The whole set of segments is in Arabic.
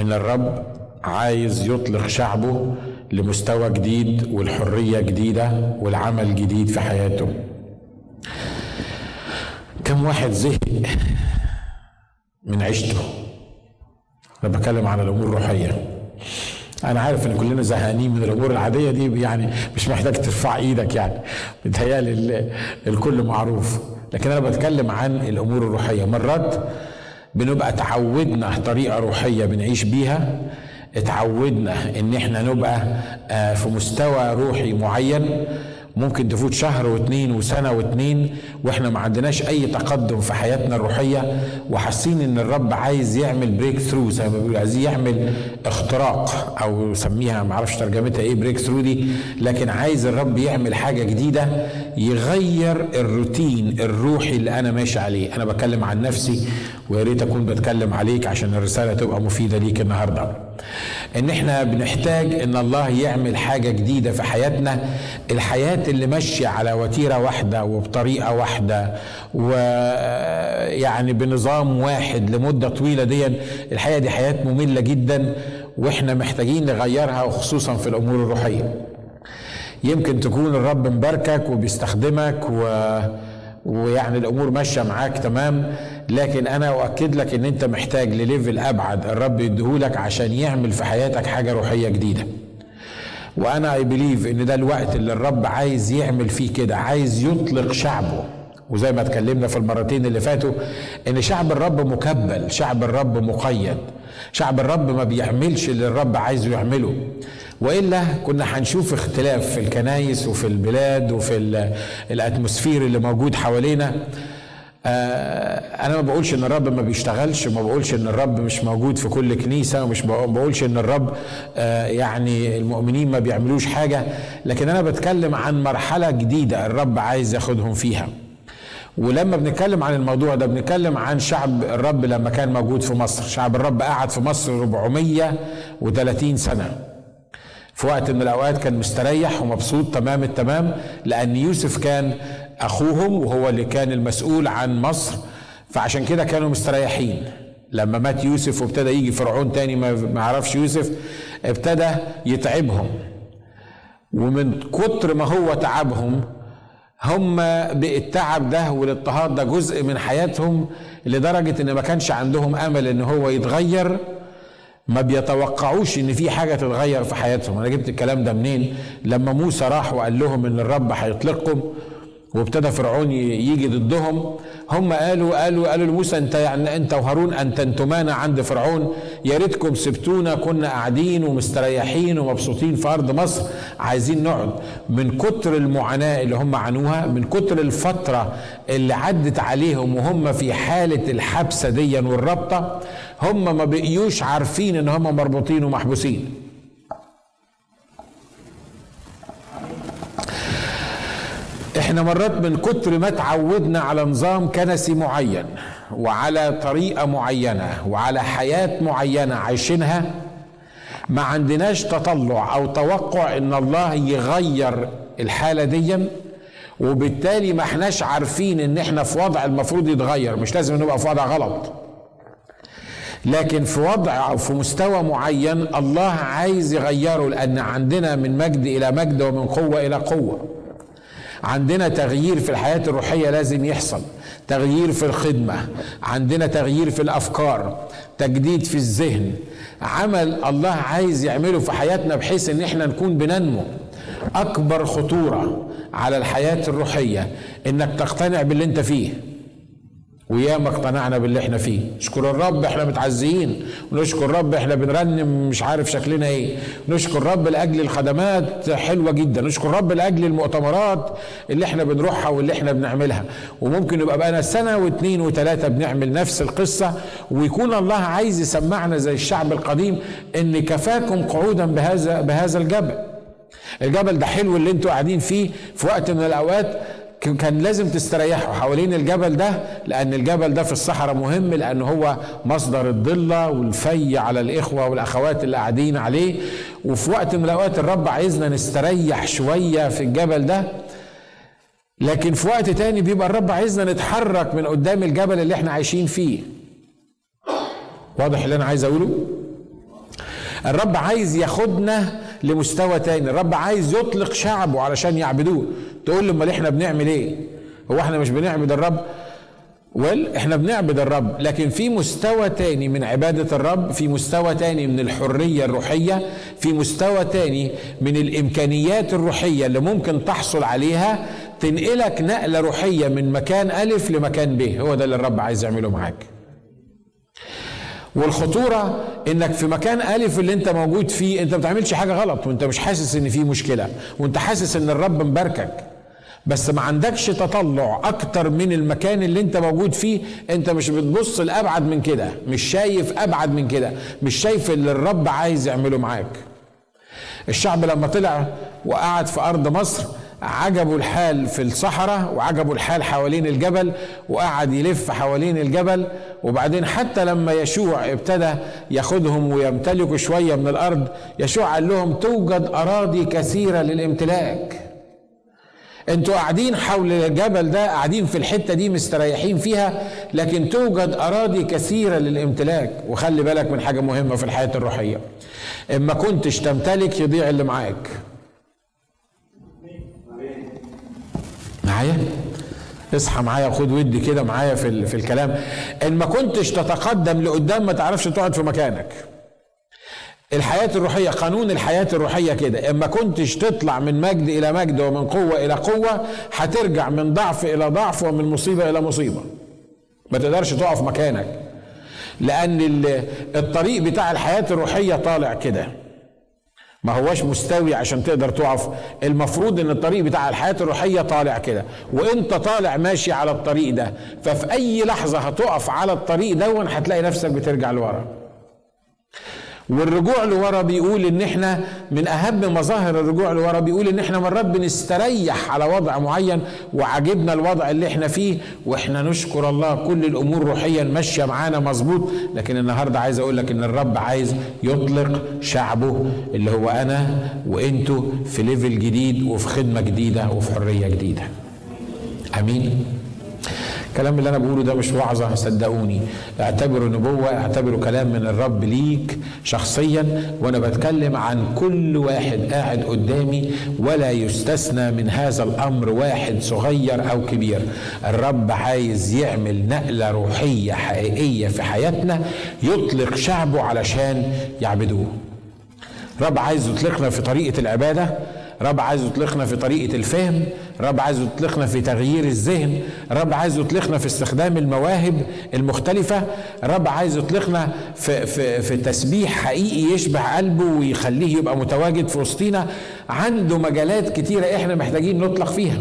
إن الرب عايز يطلق شعبه لمستوى جديد والحرية جديدة والعمل جديد في حياته. كم واحد زهق من عيشته؟ أنا بتكلم عن الأمور الروحية. أنا عارف إن كلنا زهقانين من الأمور العادية دي يعني مش محتاج ترفع إيدك يعني. بتهيالي الكل معروف. لكن أنا بتكلم عن الأمور الروحية. مرات بنبقى تعودنا طريقة روحية بنعيش بيها اتعودنا إن إحنا نبقى في مستوى روحي معين. ممكن تفوت شهر واتنين وسنة واتنين وإحنا ما عندناش أي تقدم في حياتنا الروحية وحاسين إن الرب عايز يعمل breakthrough زي ما بيقول عايز يعمل اختراق أو سميها ما أعرفش ترجمتها إيه breakthrough دي لكن عايز الرب يعمل حاجة جديدة يغير الروتين الروحي اللي أنا ماشي عليه. أنا بتكلم عن نفسي ويا ريت أكون بتكلم عليك عشان الرسالة تبقى مفيدة ليك النهارده. إن إحنا بنحتاج إن الله يعمل حاجة جديدة في حياتنا. الحياة اللي ماشية على وتيرة واحدة وبطريقة واحدة ويعني بنظام واحد لمدة طويلة دي الحقيقة دي حياة مملة جدا وإحنا محتاجين نغيرها وخصوصا في الأمور الروحية. يمكن تكون الرب مباركك وبيستخدمك و ويعني الأمور ماشية معاك تمام. لكن أنا أؤكد لك إن أنت محتاج ل level أبعد الرب يديهولك عشان يعمل في حياتك حاجة روحية جديدة. وأنا I believe إن ده الوقت اللي الرب عايز يعمل فيه كده عايز يطلق شعبه. وزي ما اتكلمنا في المرتين اللي فاتوا إن شعب الرب مكبل شعب الرب مقيد. شعب الرب ما بيعملش اللي الرب عايزه يعمله. وإلا كنا هنشوف اختلاف في الكنايس وفي البلاد وفي الأتموسفير اللي موجود حوالينا. آه أنا ما بقولش إن الرب ما بيشتغلش ما بقولش إن الرب مش موجود في كل كنيسة ومش بقولش إن الرب آه يعني المؤمنين ما بيعملوش حاجة. لكن أنا بتكلم عن مرحلة جديدة الرب عايز ياخدهم فيها. ولما بنتكلم عن الموضوع ده بنتكلم عن شعب الرب لما كان موجود في مصر. شعب الرب قعد في مصر 430 سنة. في وقت من الأوقات كان مستريح ومبسوط تمام التمام لأن يوسف كان أخوهم وهو اللي كان المسؤول عن مصر فعشان كده كانوا مستريحين. لما مات يوسف وابتدى يجي فرعون تاني ما عرفش يوسف ابتدى يتعبهم. ومن كتر ما هو تعبهم هم بالتعب ده والاضطهاد ده جزء من حياتهم لدرجة إن ما كانش عندهم أمل إن هو يتغير. ما بيتوقعوش إن في حاجة تتغير في حياتهم. أنا جبت الكلام ده منين؟ لما موسى راح وقال لهم إن الرب هيطلقكم وابتدى فرعون يجي ضدهم. هم قالوا قالوا قالوا لموسى أنت يعني أنت وهارون أنت انتمانا عند فرعون. يا ريتكم سبتونا كنا قاعدين ومستريحين ومبسوطين في أرض مصر. عايزين نقعد. من كتر المعاناة اللي هم عانوها من كتر الفترة اللي عدت عليهم وهم في حالة الحبسة دي والرابطة هم ما بقيوش عارفين إن هم مربوطين ومحبوسين. إحنا مرات من كتر ما اتعودنا على نظام كنسي معين وعلى طريقة معينة وعلى حياة معينة عايشينها ما عندناش تطلع أو توقع إن الله يغير الحالة دي وبالتالي ما احناش عارفين إن إحنا في وضع المفروض يتغير مش لازم نبقى في وضع غلط. لكن في وضع أو في مستوى معين الله عايز يغيره لأن عندنا من مجد إلى مجد ومن قوة إلى قوة. عندنا تغيير في الحياة الروحية لازم يحصل. تغيير في الخدمة عندنا تغيير في الأفكار تجديد في الذهن. عمل الله عايز يعمله في حياتنا بحيث إن إحنا نكون بننمو. أكبر خطورة على الحياة الروحية إنك تقتنع باللي أنت فيه. وياما اقتنعنا باللي إحنا فيه. نشكر الرب إحنا متعزيين. ونشكر الرب إحنا بنرنم مش عارف شكلنا إيه. نشكر الرب لأجل الخدمات حلوة جدا. نشكر الرب لأجل المؤتمرات اللي إحنا بنروحها واللي إحنا بنعملها. وممكن يبقى بقى سنة واثنين وثلاثه بنعمل نفس القصة. ويكون الله عايز يسمعنا زي الشعب القديم إن كفاكم قعودا بهذا بهذا الجبل. الجبل ده حلو اللي أنتوا قاعدين فيه في وقت من الأوقات. كان لازم تستريحوا حوالين الجبل ده لأن الجبل ده في الصحراء مهم لأن هو مصدر الضلة والفي على الإخوة والأخوات اللي قاعدين عليه. وفي وقت من الأوقات الرب عايزنا نستريح شوية في الجبل ده لكن في وقت تاني بيبقى الرب عايزنا نتحرك من قدام الجبل اللي إحنا عايشين فيه. واضح اللي أنا عايز أقوله؟ الرب عايز ياخدنا لمستوى تاني. الرب عايز يطلق شعبه علشان يعبدوه. تقول لي أمال إحنا بنعمل إيه؟ هو إحنا مش بنعبد الرب؟ ويل إحنا بنعبد الرب. لكن في مستوى تاني من عبادة الرب في مستوى تاني من الحرية الروحية في مستوى تاني من الإمكانيات الروحية اللي ممكن تحصل عليها تنقلك نقلة روحية من مكان ألف لمكان ب. هو ده اللي الرب عايز يعمله معاك. والخطورة إنك في مكان ألف اللي أنت موجود فيه أنت ما بتعملش حاجة غلط وأنت مش حاسس إن في مشكلة وأنت حاسس إن الرب مباركك. بس ما عندكش تطلع أكتر من المكان اللي أنت موجود فيه أنت مش بتبص لأبعد من كده مش شايف أبعد من كده مش شايف اللي الرب عايز يعمله معاك. الشعب لما طلع وقعد في أرض مصر عجبوا الحال في الصحراء وعجبوا الحال حوالين الجبل وقعد يلف حوالين الجبل. وبعدين حتى لما يشوع ابتدى ياخدهم ويمتلكوا شوية من الأرض يشوع قال لهم توجد أراضي كثيرة للامتلاك. أنتوا قاعدين حول الجبل ده قاعدين في الحتة دي مستريحين فيها لكن توجد أراضي كثيرة للامتلاك. وخلي بالك من حاجة مهمة في الحياة الروحية. اما كنتش تمتلك يضيع اللي معاك. معايا؟ اصحى معايا وخد ودي كده معايا في, في الكلام. إن ما كنتش تتقدم لقدام ما تعرفش تقعد في مكانك. الحياة الروحية قانون الحياة الروحية كده. اما كنتش تطلع من مجد إلى مجد ومن قوة إلى قوة هترجع من ضعف إلى ضعف ومن مصيبة إلى مصيبة. ما تقدرش تقف مكانك. لأن الطريق بتاع الحياة الروحية طالع كده. ما هوش مستوي عشان تقدر تقف. المفروض إن الطريق بتاع الحياة الروحية طالع كده وإنت طالع ماشي على الطريق ده ففي أي لحظة هتقف على الطريق دون هتلاقي نفسك بترجع لورا. والرجوع لورا بيقول إن إحنا من أهم مظاهر الرجوع لورا بيقول إن إحنا مرات بنستريح على وضع معين وعجبنا الوضع اللي إحنا فيه وإحنا نشكر الله كل الأمور روحيا ماشية معانا مظبوط. لكن النهارده عايز أقول لك إن الرب عايز يطلق شعبه اللي هو أنا وأنتوا في ليفل جديد وفي خدمة جديدة وفي حرية جديدة. آمين. الكلام اللي أنا بقوله ده مش وعظة صدقوني. اعتبره نبوة اعتبره كلام من الرب ليك شخصيا وأنا بتكلم عن كل واحد قاعد قدامي ولا يستثنى من هذا الأمر واحد صغير أو كبير. الرب عايز يعمل نقلة روحية حقيقية في حياتنا يطلق شعبه علشان يعبدوه. رب عايز يطلقنا في طريقة العبادة رب عايز يطلقنا في طريقة الفهم رب عايز يطلقنا في تغيير الذهن رب عايز يطلقنا في استخدام المواهب المختلفة رب عايز يطلقنا في, في, في تسبيح حقيقي يشبع قلبه ويخليه يبقى متواجد في وسطينا. عنده مجالات كتيرة إحنا محتاجين نطلق فيها.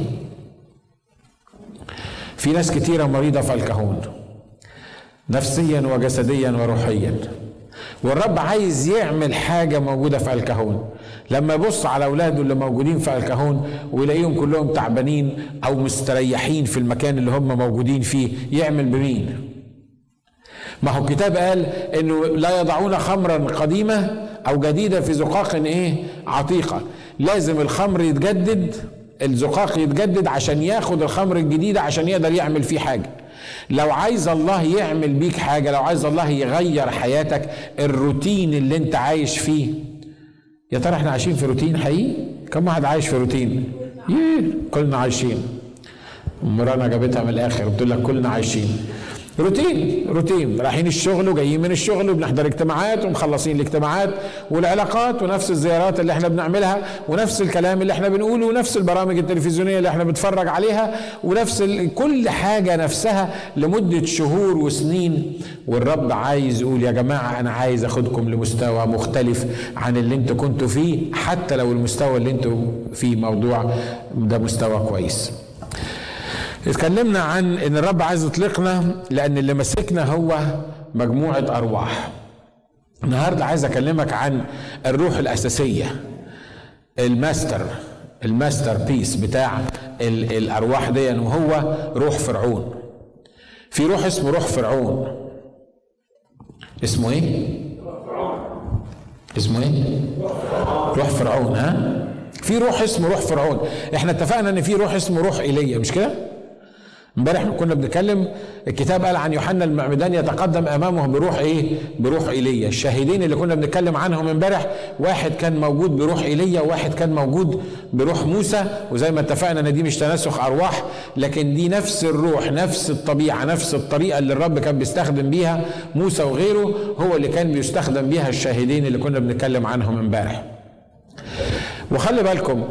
في ناس كتيرة مريضة في الكهون نفسيا وجسديا وروحيا. والرب عايز يعمل حاجة موجودة في الكهون لما يبص على أولاده اللي موجودين في الكهون ويلاقيهم كلهم تعبانين أو مستريحين في المكان اللي هم موجودين فيه يعمل بمين؟ ما هو الكتاب قال إنه لا يضعون خمرا قديمة أو جديدة في زقاق إيه؟ عتيقة. لازم الخمر يتجدد الزقاق يتجدد عشان ياخد الخمر الجديده عشان يقدر يعمل فيه حاجة. لو عايز الله يعمل بيك حاجة لو عايز الله يغير حياتك الروتين اللي أنت عايش فيه يا ترى إحنا عايشين في روتين حقيقي؟ كم واحد عايش في روتين؟ ييه كلنا عايشين. مرانا جابتها من الآخر بتقول لك كلنا عايشين. روتين روتين. رايحين الشغل وجايين من الشغل وبنحضر اجتماعات ومخلصين الاجتماعات والعلاقات ونفس الزيارات اللي إحنا بنعملها ونفس الكلام اللي إحنا بنقوله ونفس البرامج التلفزيونية اللي إحنا بنتفرج عليها ونفس كل حاجة نفسها لمدة شهور وسنين. والرب عايز يقول يا جماعة أنا عايز أخدكم لمستوى مختلف عن اللي أنتوا كنتوا فيه حتى لو المستوى اللي أنتوا فيه موضوع ده مستوى كويس. اتكلمنا عن إن الرب عايز يطلقنا لأن اللي ماسكنا هو مجموعة أرواح. النهارده عايز أكلمك عن الروح الأساسية ال master ال masterpiece بتاع ال الأرواح دي وهو روح فرعون. في روح اسمه روح فرعون. اسمه إيه؟ اسمه إيه؟ روح فرعون ها؟ في روح اسمه روح فرعون. إحنا اتفقنا إن في روح اسمه روح إيليا مش كده؟ امبارح كنا بنتكلم الكتاب قال عن يوحنا المعمدان يتقدم امامه بروح إيه؟ بروح إيليا، الشاهدين اللي كنا بنتكلم عنهم امبارح واحد كان موجود بروح إيليا وواحد كان موجود بروح موسى وزي ما اتفقنا إن دي مش تناسخ أرواح لكن دي نفس الروح نفس الطبيعة نفس الطريقة اللي الرب كان بيستخدم بيها موسى وغيره هو اللي كان بيستخدم بيها الشاهدين اللي كنا بنتكلم عنهم امبارح. وخلي بالكم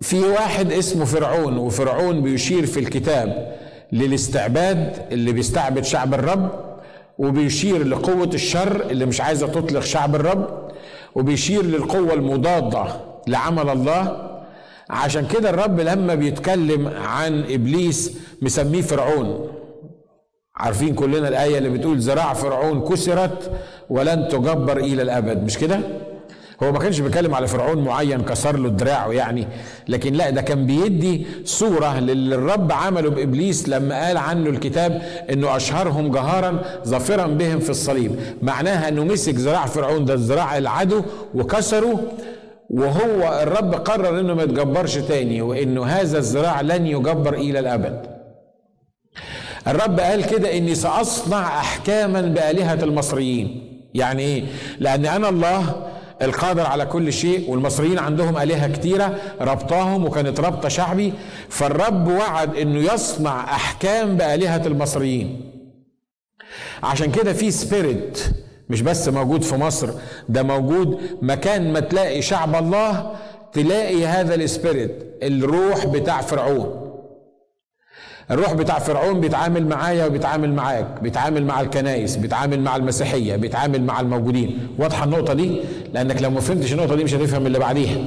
في واحد اسمه فرعون وفرعون بيشير في الكتاب للاستعباد اللي بيستعبد شعب الرب وبيشير لقوة الشر اللي مش عايزة تطلق شعب الرب وبيشير للقوة المضادة لعمل الله عشان كده الرب لما بيتكلم عن إبليس مسميه فرعون عارفين كلنا الآية اللي بتقول ذراع فرعون كسرت ولن تجبر إلى الأبد مش كده؟ هو ما كانش بيتكلم على فرعون معين كسر له دراعه يعني لكن لا ده كان بيدي صورة للي الرب عمله بإبليس لما قال عنه الكتاب إنه أشهرهم جهارا ظافرا بهم في الصليب. معناها إنه مسك ذراع فرعون ده ذراع العدو وكسره وهو الرب قرر إنه ما يتجبرش تاني وإنه هذا الذراع لن يجبر إلى الأبد. الرب قال كده إني سأصنع أحكاما بآلهة المصريين. يعني إيه؟ لأن أنا الله القادر على كل شيء والمصريين عندهم آلهة كتيرة ربطاهم وكانت ربطة شعبي. فالرب وعد إنه يصنع أحكام بآلهة المصريين. عشان كده في spirit مش بس موجود في مصر ده موجود مكان ما تلاقي شعب الله تلاقي هذا ال spirit الروح بتاع فرعون. الروح بتاع فرعون بيتعامل معايا وبيتعامل معاك بيتعامل مع الكنائس بيتعامل مع المسيحية بيتعامل مع الموجودين. واضحة النقطة دي؟ لأنك لو ما فهمتش النقطة دي مش هتفهم اللي بعديها.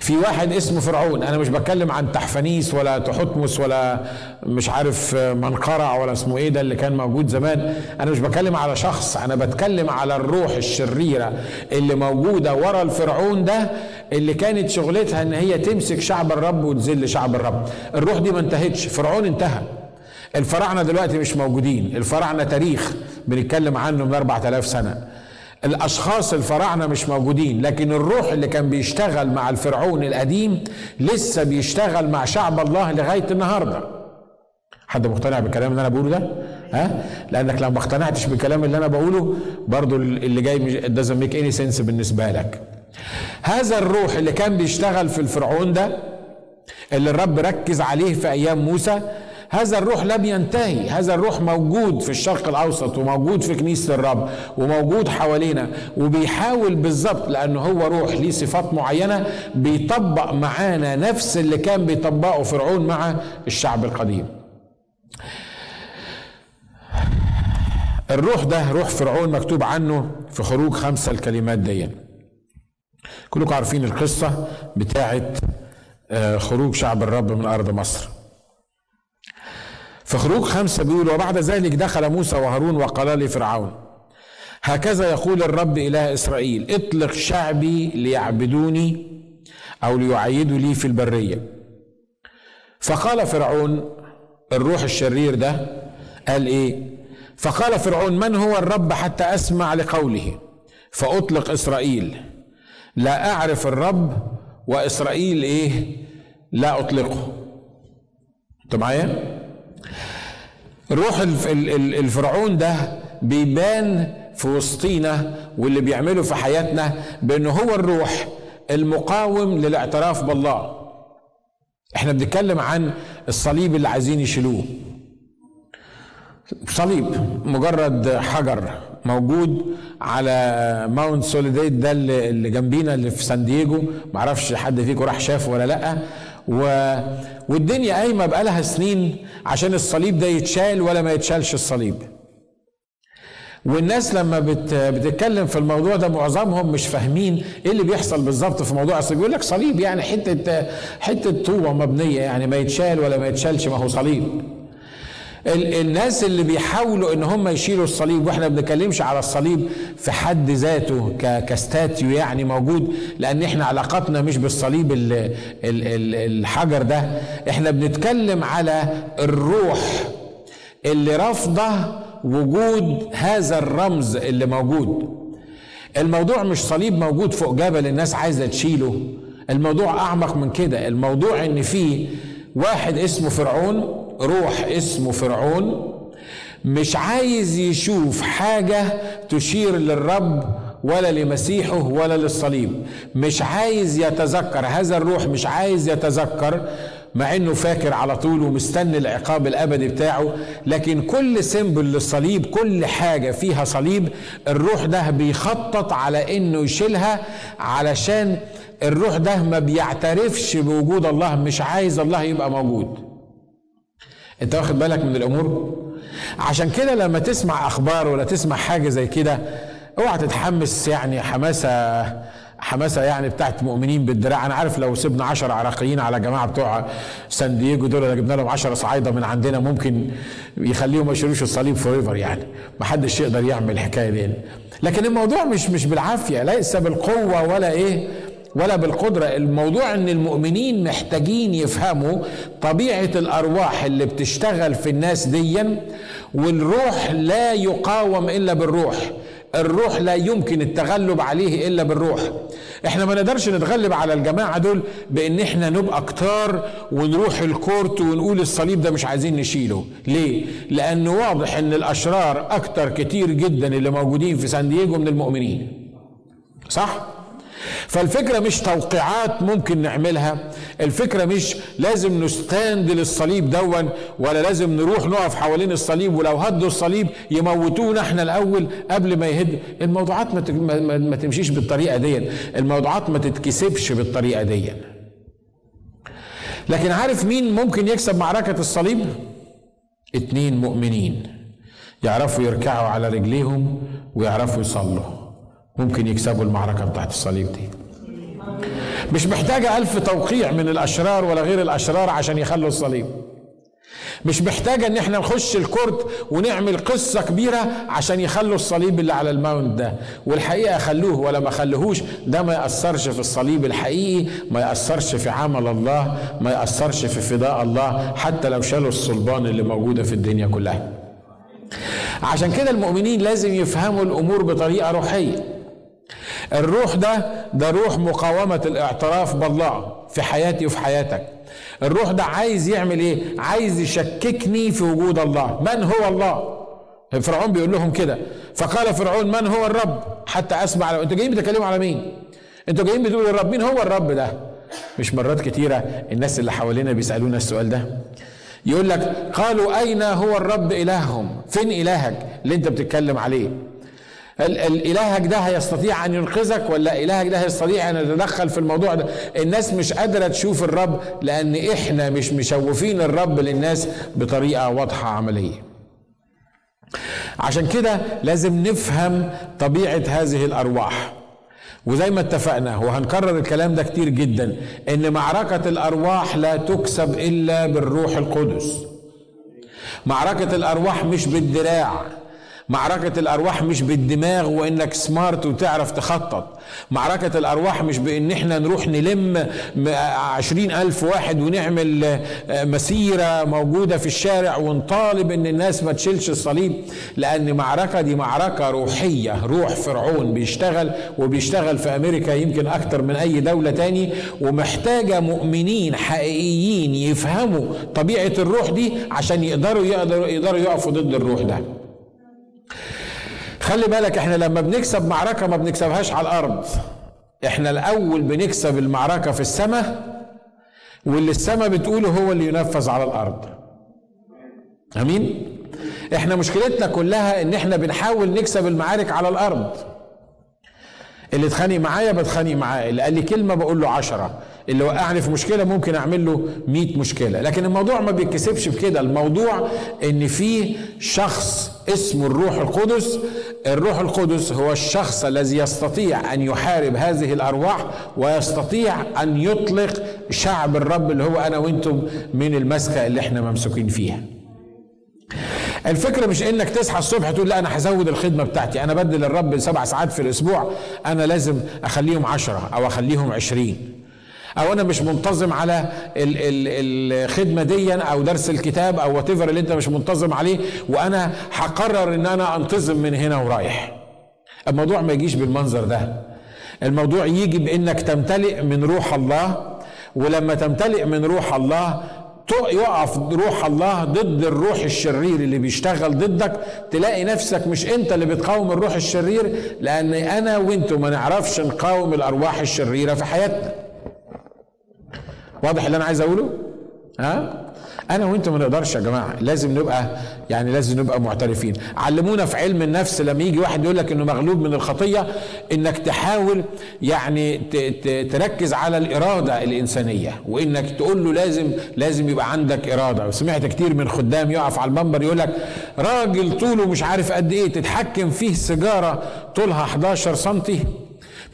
في واحد اسمه فرعون. أنا مش بتكلم عن تحفنيس ولا تحتمس ولا مش عارف منقرع ولا اسمه إيه ده اللي كان موجود زمان. أنا مش بتكلم على شخص أنا بتكلم على الروح الشريرة اللي موجودة ورا الفرعون ده اللي كانت شغلتها إن هي تمسك شعب الرب وتذل شعب الرب. الروح دي ما انتهتش فرعون انتهى. الفراعنة دلوقتي مش موجودين. الفراعنة تاريخ بنتكلم عنه من 4000 سنة. الأشخاص الفراعنة مش موجودين لكن الروح اللي كان بيشتغل مع الفرعون القديم لسه بيشتغل مع شعب الله لغاية النهارده. حد مقتنع بالكلام اللي أنا بقوله ده؟ ها؟ لأنك لو ما اقتنعتش بالكلام اللي أنا بقوله برضو اللي جاي doesn't make any sense بالنسبة لك. هذا الروح اللي كان بيشتغل في الفرعون ده اللي الرب ركز عليه في أيام موسى هذا الروح لم ينتهي. هذا الروح موجود في الشرق الأوسط وموجود في كنيسة الرب وموجود حوالينا وبيحاول بالظبط لأنه هو روح ليه صفات معينة بيطبق معانا نفس اللي كان بيطبقه فرعون مع الشعب القديم. الروح ده روح فرعون مكتوب عنه في خروج خمسة الكلمات دي. كلكم عارفين القصة بتاعت خروج شعب الرب من أرض مصر. في خروج خمسة بيقول وبعد ذلك دخل موسى وهارون وقال لفرعون هكذا يقول الرب إله إسرائيل اطلق شعبي ليعبدوني أو ليعيدوا لي في البرية. فقال فرعون الروح الشرير ده قال إيه؟ فقال فرعون من هو الرب حتى أسمع لقوله؟ فأطلق إسرائيل. لا أعرف الرب وإسرائيل إيه؟ لا أطلقه. أنت معايا؟ الروح الفرعون ده بيبان في وسطينا واللي بيعمله في حياتنا بانه هو الروح المقاوم للاعتراف بالله. إحنا بنتكلم عن الصليب اللي عايزين يشيلوه. صليب مجرد حجر موجود على Mount Soledad ده اللي جنبينا اللي في سان دييجو معرفش حد فيكم راح شافه ولا لأ. و... والدنيا قايمة بقالها سنين عشان الصليب ده يتشال ولا ما يتشالش الصليب. والناس لما بت... بتتكلم في الموضوع ده معظمهم مش فاهمين إيه اللي بيحصل بالظبط في موضوع الصليب. يقول لك صليب يعني حتة حتة طوبة مبنية يعني ما يتشال ولا ما يتشالش ما هو صليب. الناس اللي بيحاولوا ان هم يشيلوا الصليب وإحنا ما بنتكلمش على الصليب في حد ذاته كاستاتيو يعني موجود لأن إحنا علاقتنا مش بالصليب ال ال ال الحجر ده. إحنا بنتكلم على الروح اللي رافضة وجود هذا الرمز اللي موجود. الموضوع مش صليب موجود فوق جبل الناس عايزة تشيله. الموضوع أعمق من كده. الموضوع إن في واحد اسمه فرعون روح اسمه فرعون مش عايز يشوف حاجة تشير للرب ولا لمسيحه ولا للصليب. مش عايز يتذكر هذا الروح مش عايز يتذكر مع إنه فاكر على طول ومستني العقاب الأبدي بتاعه. لكن كل سيمبل للصليب كل حاجة فيها صليب الروح ده بيخطط على إنه يشيلها علشان الروح ده ما بيعترفش بوجود الله مش عايز الله يبقى موجود. انت واخد بالك من الأمور؟ عشان كده لما تسمع أخبار ولا تسمع حاجة زي كده اوعى تتحمس يعني حماسة حماسة يعني بتاعت مؤمنين بالدراع. أنا عارف لو سيبنا 10 عراقيين على جماعة بتوع سان دييجو دول جبنا لهم 10 صعايدة من عندنا ممكن يخليهم ما يشيلوش الصليب فور يعني. ما حدش يقدر يعمل الحكاية دي. لكن الموضوع مش مش بالعافية ليس بالقوة ولا إيه؟ ولا بالقدرة. الموضوع إن المؤمنين محتاجين يفهموا طبيعة الأرواح اللي بتشتغل في الناس ديا والروح لا يقاوم إلا بالروح. الروح لا يمكن التغلب عليه إلا بالروح. إحنا ما نقدرش نتغلب على الجماعة دول بإن إحنا نبقى كتار ونروح الكورت ونقول الصليب ده مش عايزين نشيله. ليه؟ لأن واضح إن الأشرار أكتر كتير جدا اللي موجودين في سان دييجو من المؤمنين. صح؟ فالفكرة مش توقيعات ممكن نعملها الفكرة مش لازم نستاند للصليب دون ولا لازم نروح نقف حوالين الصليب ولو هدوا الصليب يموتونا إحنا الأول قبل ما يهد. الموضوعات ما تمشيش بالطريقة دي. الموضوعات ما تتكسبش بالطريقة دي. لكن عارف مين ممكن يكسب معركة الصليب؟ اتنين مؤمنين يعرفوا يركعوا على رجليهم ويعرفوا يصلوا. ممكن يكسبوا المعركة بتاعت الصليب دي. مش محتاجة ألف توقيع من الأشرار ولا غير الأشرار عشان يخلوا الصليب. مش محتاجة إن إحنا نخش ال court ونعمل قصة كبيرة عشان يخلوا الصليب اللي على ال mount ده. والحقيقة خلوه ولا ما خلوهوش ده ما يأثرش في الصليب الحقيقي ما يأثرش في عمل الله ما يأثرش في فداء الله حتى لو شالوا الصلبان اللي موجودة في الدنيا كلها. عشان كده المؤمنين لازم يفهموا الأمور بطريقة روحية. الروح ده ده روح مقاومة الاعتراف بالله في حياتي وفي حياتك. الروح ده عايز يعمل إيه؟ عايز يشككني في وجود الله. من هو الله؟ فرعون بيقول لهم كده. فقال فرعون من هو الرب؟ حتى أسمع لو أنتوا جايين بتتكلموا على مين؟ أنتوا جايين بتقولوا الرب مين هو الرب ده؟ مش مرات كتيرة الناس اللي حوالينا بيسألونا السؤال ده. يقول لك قالوا أين هو الرب إلههم؟ فين إلهك اللي أنت بتتكلم عليه؟ الالهك ده هيستطيع أن ينقذك ولا إلهك ده هيستطيع أن يتدخل في الموضوع ده؟ الناس مش قادرة تشوف الرب لأن إحنا مش مشوفين الرب للناس بطريقة واضحة عملية. عشان كده لازم نفهم طبيعة هذه الأرواح. وزي ما اتفقنا وهنكرر الكلام ده كتير جدا إن معركة الأرواح لا تكسب إلا بالروح القدس. معركة الأرواح مش بالدراع. معركة الأرواح مش بالدماغ وإنك سمارت وتعرف تخطط. معركة الأرواح مش بإن إحنا نروح نلم عشرين ألف واحد ونعمل آه، مسيرة موجودة في الشارع ونطالب إن الناس ما تشيلش الصليب لأن معركة دي معركة روحية. روح فرعون بيشتغل وبيشتغل في أمريكا يمكن أكتر من أي دولة تاني ومحتاجة مؤمنين حقيقيين يفهموا طبيعة الروح دي عشان يقدروا يقدروا يقدروا يقفوا ضد الروح ده. خلي بالك إحنا لما بنكسب معركة ما بنكسبهاش على الأرض. إحنا الأول بنكسب المعركة في السماء واللي السماء بتقوله هو اللي ينفذ على الأرض. أمين؟ إحنا مشكلتنا كلها إن إحنا بنحاول نكسب المعارك على الأرض. اللي اتخانق معايا بتخانق معاه اللي قال لي كلمة بقول له عشرة. اللي وقعني في مشكلة ممكن أعمل له 100 مشكلة. لكن الموضوع ما بيتكسبش بكده الموضوع إن في شخص اسمه الروح القدس الروح القدس هو الشخص الذي يستطيع أن يحارب هذه الأرواح ويستطيع أن يطلق شعب الرب اللي هو أنا وأنتم من المسكة اللي إحنا ممسوكين فيها. الفكرة مش إنك تصحى الصبح تقول لا أنا هزود الخدمة بتاعتي أنا بدل الرب سبع ساعات في الأسبوع أنا لازم أخليهم عشرة أو أخليهم عشرين. أو أنا مش منتظم على الخدمة دي أو درس الكتاب أو وات اللي أنت مش منتظم عليه وأنا هقرر إن أنا أنتظم من هنا ورايح. الموضوع ما يجيش بالمنظر ده. الموضوع يجي بإنك تمتلئ من روح الله ولما تمتلئ من روح الله يقف روح الله ضد الروح الشرير اللي بيشتغل ضدك. تلاقي نفسك مش أنت اللي بتقاوم الروح الشرير لأن أنا وأنتم ما نعرفش نقاوم الأرواح الشريرة في حياتنا. واضح اللي أنا عايز أقوله؟ ها؟ أنا وأنتم ما نقدرش يا جماعة لازم نبقى يعني لازم نبقى معترفين. علمونا في علم النفس لما يجي واحد يقول لك إنه مغلوب من الخطية إنك تحاول يعني تركز على الإرادة الإنسانية وإنك تقول له لازم لازم يبقى عندك إرادة. وسمعت كتير من خدام يقف على المنبر يقول لك راجل طوله مش عارف قد إيه تتحكم فيه سيجارة طولها 11 سنتي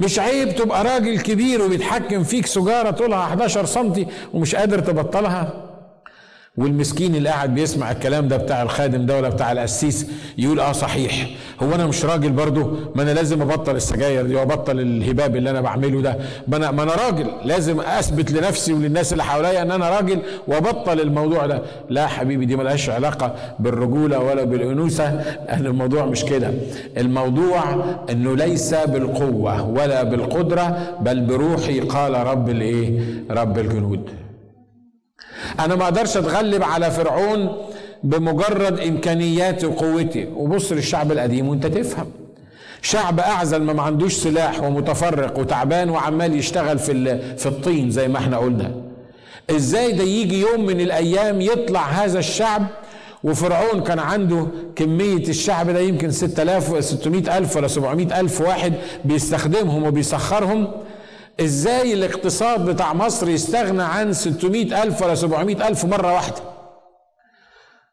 مش عيب تبقى راجل كبير وبيتحكم فيك سجارة طولها 11 سنتي ومش قادر تبطلها؟ والمسكين اللي قاعد بيسمع الكلام ده بتاع الخادم ده ولا بتاع القسيس يقول آه صحيح. هو أنا مش راجل برضه؟ ما أنا لازم أبطل السجاير دي وأبطل الهباب اللي أنا بعمله ده. ما أنا ما أنا راجل. لازم أثبت لنفسي وللناس اللي حواليا إن أنا راجل وأبطل الموضوع ده. لا حبيبي دي ملهاش علاقة بالرجولة ولا بالأنوثة. ان الموضوع مش كده. الموضوع إنه ليس بالقوة ولا بالقدرة بل بروحي قال رب الإيه؟ رب الجنود. أنا ما أقدرش أتغلب على فرعون بمجرد امكانياتي وقوتي وبص للشعب القديم وأنت تفهم. شعب أعزل ما عندوش سلاح ومتفرق وتعبان وعمال يشتغل في في الطين زي ما إحنا قلنا. إزاي ده يجي يوم من الأيام يطلع هذا الشعب؟ وفرعون كان عنده كمية الشعب ده يمكن 6000 600 ألف ولا 700 ألف واحد بيستخدمهم وبيسخرهم. إزاي الاقتصاد بتاع مصر يستغنى عن 600 ألف ولا 700 ألف مرة واحدة؟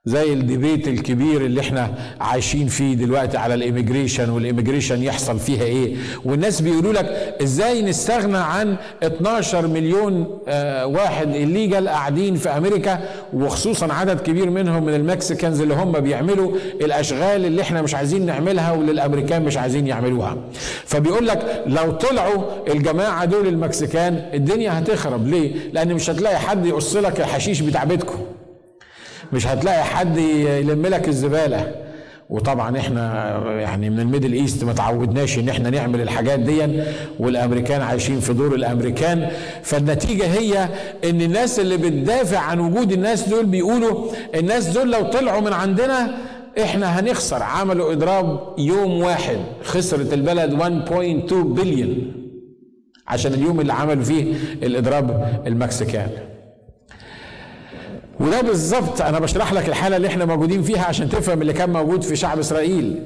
زي ال debate الكبير اللي إحنا عايشين فيه دلوقتي على ال immigration وال immigration يحصل فيها إيه؟ والناس بيقولوا لك إزاي نستغنى عن 12 مليون آه واحد illegal قاعدين في أمريكا وخصوصا عدد كبير منهم من ال Mexicans اللي هم بيعملوا الأشغال اللي إحنا مش عايزين نعملها واللي الأمريكان مش عايزين يعملوها. فبيقول لك لو طلعوا الجماعة دول ال Mexican الدنيا هتخرب. ليه؟ لأن مش هتلاقي حد يقص لك الحشيش بتاع بيتكم. مش هتلاقي حد يلم لك الزبالة. وطبعا إحنا يعني من ال Middle East ما تعودناش إن إحنا نعمل الحاجات دي والأمريكان عايشين في دور الأمريكان. فالنتيجة هي إن الناس اللي بتدافع عن وجود الناس دول بيقولوا الناس دول لو طلعوا من عندنا إحنا هنخسر. عملوا إضراب يوم واحد خسرت البلد 1.2 بليون عشان اليوم اللي عملوا فيه الإضراب المكسيكان. وده بالظبط أنا بشرح لك الحالة اللي إحنا موجودين فيها عشان تفهم اللي كان موجود في شعب إسرائيل.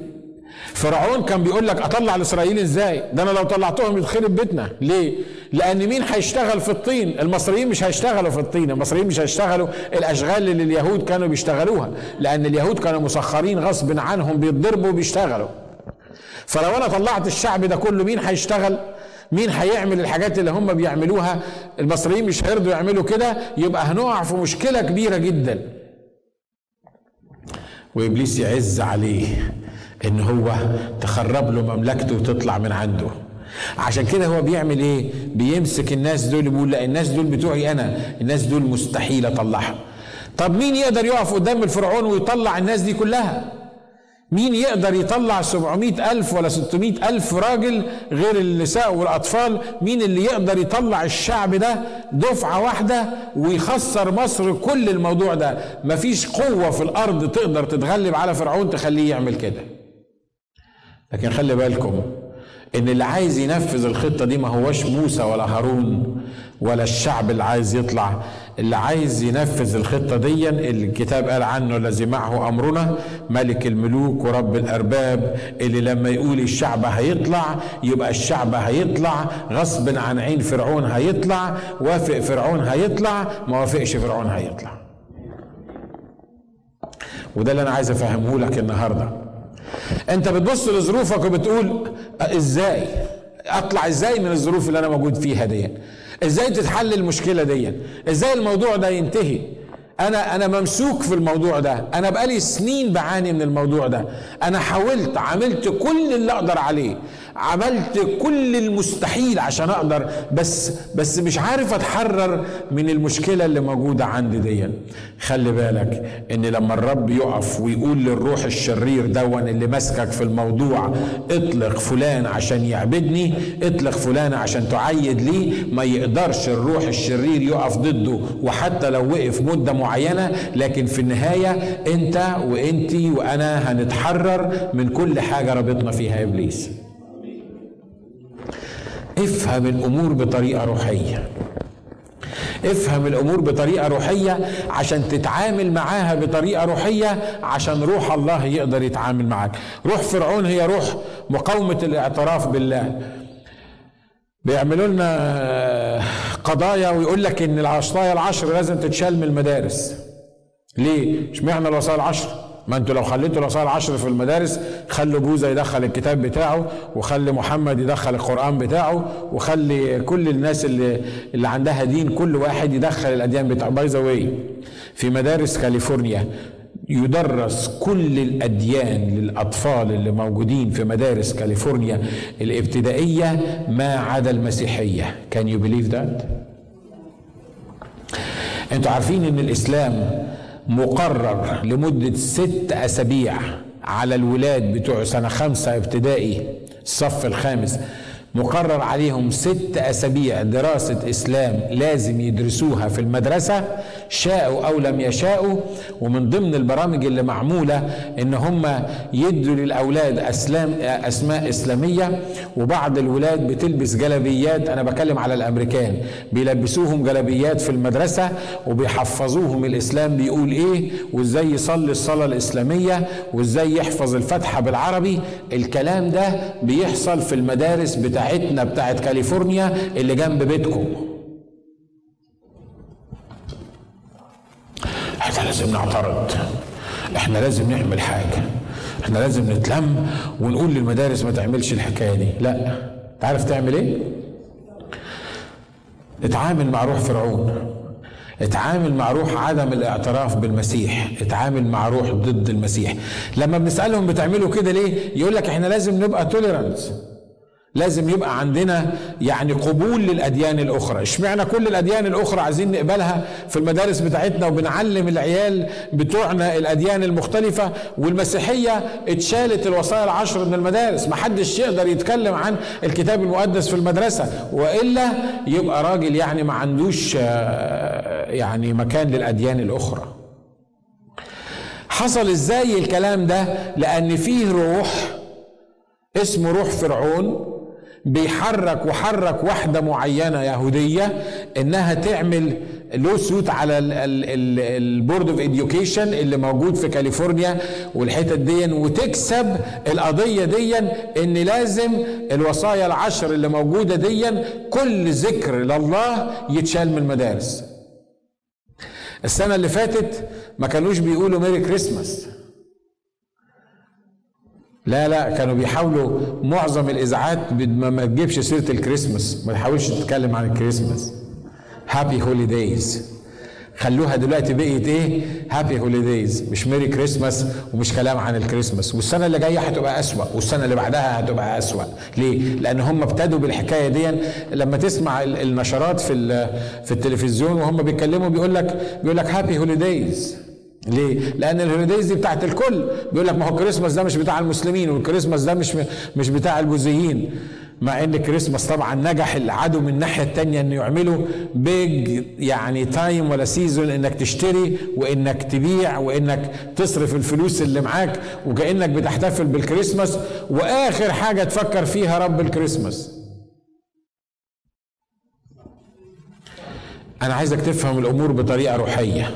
فرعون كان بيقول لك أطلع الاسرائيلي إزاي؟ ده أنا لو طلعتهم يتخرب بيتنا. ليه؟ لأن مين هيشتغل في الطين؟ المصريين مش هيشتغلوا في الطين المصريين مش هيشتغلوا الأشغال اللي اليهود كانوا بيشتغلوها لأن اليهود كانوا مسخرين غصب عنهم بيتضربوا وبيشتغلوا. فلو أنا طلعت الشعب ده كله مين هيشتغل؟ مين هيعمل الحاجات اللي هم بيعملوها؟ المصريين مش هيرضوا يعملوا كده يبقى هنقع في مشكلة كبيرة جدا. وإبليس يعز عليه إن هو تخرب له مملكته وتطلع من عنده. عشان كده هو بيعمل إيه؟ بيمسك الناس دول بيقول لا الناس دول بتوعي أنا الناس دول مستحيل اطلعهم طب مين يقدر يقف قدام الفرعون ويطلع الناس دي كلها؟ مين يقدر يطلع 700 ألف ولا 600 ألف راجل غير النساء والأطفال؟ مين اللي يقدر يطلع الشعب ده دفعة واحدة ويخسر مصر كل الموضوع ده؟ مفيش قوة في الأرض تقدر تتغلب على فرعون تخليه يعمل كده. لكن خلي بالكم إن اللي عايز ينفذ الخطة دي ما هوش موسى ولا هارون ولا الشعب اللي عايز يطلع. اللي عايز ينفذ الخطة دي الكتاب قال عنه الذي معه أمرنا ملك الملوك ورب الأرباب اللي لما يقول الشعب هيطلع يبقى الشعب هيطلع غصب عن عين فرعون هيطلع وافق فرعون هيطلع ما وافقش فرعون هيطلع. وده اللي أنا عايز أفهمه لك النهاردة. أنت بتبص لظروفك وبتقول إزاي؟ أطلع إزاي من الظروف اللي أنا موجود فيها دي إزاي تتحل المشكلة دي؟ إزاي الموضوع ده ينتهي؟ أنا أنا ممسوك في الموضوع ده. أنا بقالي سنين بعاني من الموضوع ده. أنا حاولت عملت كل اللي أقدر عليه. عملت كل المستحيل عشان أقدر بس بس مش عارف أتحرر من المشكلة اللي موجودة عندي دي. خلي بالك إن لما الرب يقف ويقول للروح الشرير دون اللي ماسكك في الموضوع اطلق فلان عشان يعبدني اطلق فلان عشان تعيد لي ما يقدرش الروح الشرير يقف ضده وحتى لو وقف مدة معينة لكن في النهاية أنت وأنتي وأنا هنتحرر من كل حاجة ربطنا فيها إبليس. افهم الأمور بطريقة روحية. افهم الأمور بطريقة روحية عشان تتعامل معاها بطريقة روحية عشان روح الله يقدر يتعامل معاك. روح فرعون هي روح مقاومة الاعتراف بالله. بيعملوا لنا قضايا ويقول لك إن الوصايا العشر لازم تتشال من المدارس. ليه؟ اشمعنى الوصايا العشر؟ ما أنتوا لو خليتوا الوصايا العشر في المدارس خلوا بوذا يدخل الكتاب بتاعه وخلي محمد يدخل القرآن بتاعه وخلي كل الناس اللي اللي عندها دين كل واحد يدخل الأديان بتاعه by the في مدارس كاليفورنيا يدرس كل الأديان للأطفال اللي موجودين في مدارس كاليفورنيا الابتدائية ما عدا المسيحية Can you believe that؟ أنتوا عارفين إن الإسلام مقرر لمدة ست أسابيع على الولاد بتوع سنة خمسة ابتدائي الصف الخامس. مقرر عليهم ست أسابيع دراسة إسلام لازم يدرسوها في المدرسة. شاءوا أو لم يشاءوا. ومن ضمن البرامج اللي معمولة إن هم يدوا للأولاد أسلام أسماء إسلامية. وبعض الولاد بتلبس جلبيات أنا بكلم على الأمريكان. بيلبسوهم جلبيات في المدرسة وبيحفظوهم الإسلام بيقول إيه؟ وإزاي يصلي الصلاة الإسلامية؟ وإزاي يحفظ الفاتحة بالعربي؟ الكلام ده بيحصل في المدارس بتاع بتاعتنا بتاعت كاليفورنيا اللي جنب بيتكم. إحنا لازم نعترض. إحنا لازم نعمل حاجة. إحنا لازم نتلم ونقول للمدارس ما تعملش الحكاية دي. لا. تعرف تعمل إيه؟ اتعامل مع روح فرعون. اتعامل مع روح عدم الاعتراف بالمسيح. اتعامل مع روح ضد المسيح. لما بنسألهم بتعملوا كده ليه؟ يقول لك إحنا لازم نبقى توليرانس لازم يبقى عندنا يعني قبول للأديان الأخرى. اشمعنى كل الأديان الأخرى عايزين نقبلها في المدارس بتاعتنا وبنعلم العيال بتوعنا الأديان المختلفة والمسيحية اتشالت الوصايا العشر من المدارس؟ ما حدش يقدر يتكلم عن الكتاب المقدس في المدرسة وإلا يبقى راجل يعني ما عندوش آه، يعني مكان للأديان الأخرى. حصل إزاي الكلام ده؟ لأن فيه روح اسمه روح فرعون بيحرك وحرك واحدة معينة يهودية إنها تعمل lawsuit على ال Board of Education اللي موجود في كاليفورنيا والحتت دي وتكسب القضية دي إن لازم الوصايا العشر اللي موجودة دي كل ذكر لله يتشال من المدارس. السنة اللي فاتت ما كانوش بيقولوا Merry Christmas. لا لا كانوا بيحاولوا معظم الإذاعات ما تجيبش سيرة الكريسماس ما تحاولش تتكلم عن ال Christmas. Happy Holidays خلوها دلوقتي بقيت إيه؟ Happy Holidays مش Merry Christmas ومش كلام عن الكريسماس. والسنة اللي جاية هتبقى أسوأ والسنة اللي بعدها هتبقى أسوأ. ليه؟ لأن هم ابتدوا بالحكاية دي. لما تسمع النشرات في في التلفزيون وهم بيتكلموا بيقول لك بيقول لك Happy Holidays ليه؟ لأن ال holidays دي بتاعت الكل، بيقول لك ما هو الكريسماس ده مش بتاع المسلمين والكريسماس ده مش مش بتاع البوذيين، مع إن الكريسماس طبعا نجح العدو من الناحية الثانية إنه يعملوا big يعني time ولا season إنك تشتري وإنك تبيع وإنك تصرف الفلوس اللي معاك وكأنك بتحتفل بالكريسماس وآخر حاجة تفكر فيها رب الكريسماس. أنا عايزك تفهم الأمور بطريقة روحية.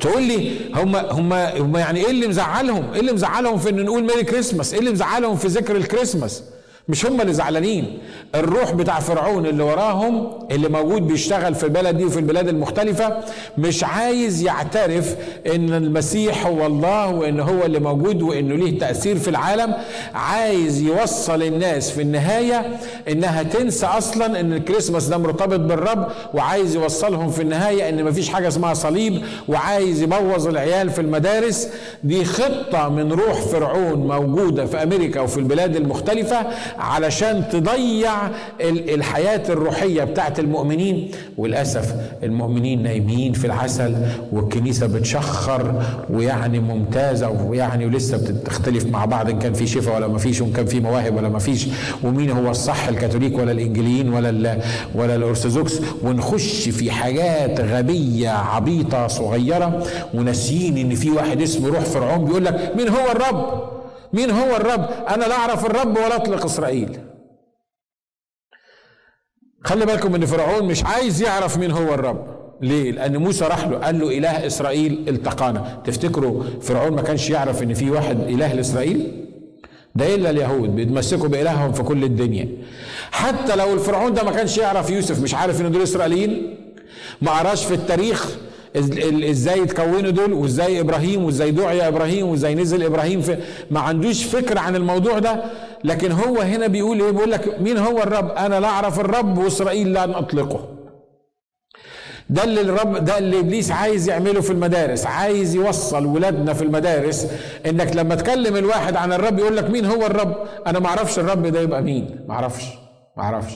تقول لي هم هم يعني إيه اللي مزعلهم؟ إيه اللي مزعلهم في إن نقول Merry Christmas؟ إيه اللي مزعلهم في ذكر الكريسماس؟ مش هم اللي زعلانين. الروح بتاع فرعون اللي وراهم اللي موجود بيشتغل في البلد دي وفي البلاد المختلفة مش عايز يعترف إن المسيح هو الله وإن هو اللي موجود وإنه ليه تأثير في العالم. عايز يوصل الناس في النهاية إنها تنسى أصلا إن الكريسماس ده مرتبط بالرب وعايز يوصلهم في النهاية إن مفيش حاجة اسمها صليب وعايز يبوظ العيال في المدارس. دي خطة من روح فرعون موجودة في أمريكا وفي البلاد المختلفة. علشان تضيع الحياة الروحية بتاعت المؤمنين. وللأسف المؤمنين نايمين في العسل والكنيسة بتشخر ويعني ممتازة ويعني ولسه بتختلف مع بعض إن كان في شفاء ولا ما فيش وإن كان في مواهب ولا ما فيش. ومين هو الصح الكاثوليك ولا الإنجليين ولا ولا الأرثوذكس؟ ونخش في حاجات غبية عبيطة صغيرة وناسيين إن في واحد اسمه روح فرعون بيقول لك مين هو الرب؟ مين هو الرب أنا لا أعرف الرب ولا أطلق إسرائيل خلي بالكم إن فرعون مش عايز يعرف مين هو الرب ليه؟ لأن موسى راح له قال له إله إسرائيل التقانا، تفتكروا فرعون ما كانش يعرف إن في واحد إله لإسرائيل؟ ده إلا اليهود بيتمسكوا بإلههم في كل الدنيا. حتى لو الفرعون ده ما كانش يعرف يوسف مش عارف إن دول إسرائيليين ما قراش في التاريخ إزاي يتكونوا دول وإزاي إبراهيم وإزاي دعي إبراهيم وإزاي نزل إبراهيم في ما عندوش فكره عن الموضوع ده. لكن هو هنا بيقول إيه؟ بيقول لك مين هو الرب؟ أنا لا أعرف الرب وإسرائيل لن أطلقه. ده اللي الرب ده اللي إبليس عايز يعمله في المدارس عايز يوصل ولادنا في المدارس. إنك لما تكلم الواحد عن الرب يقول لك مين هو الرب؟ أنا ما أعرفش الرب ده يبقى مين. ما أعرفش ما أعرفش.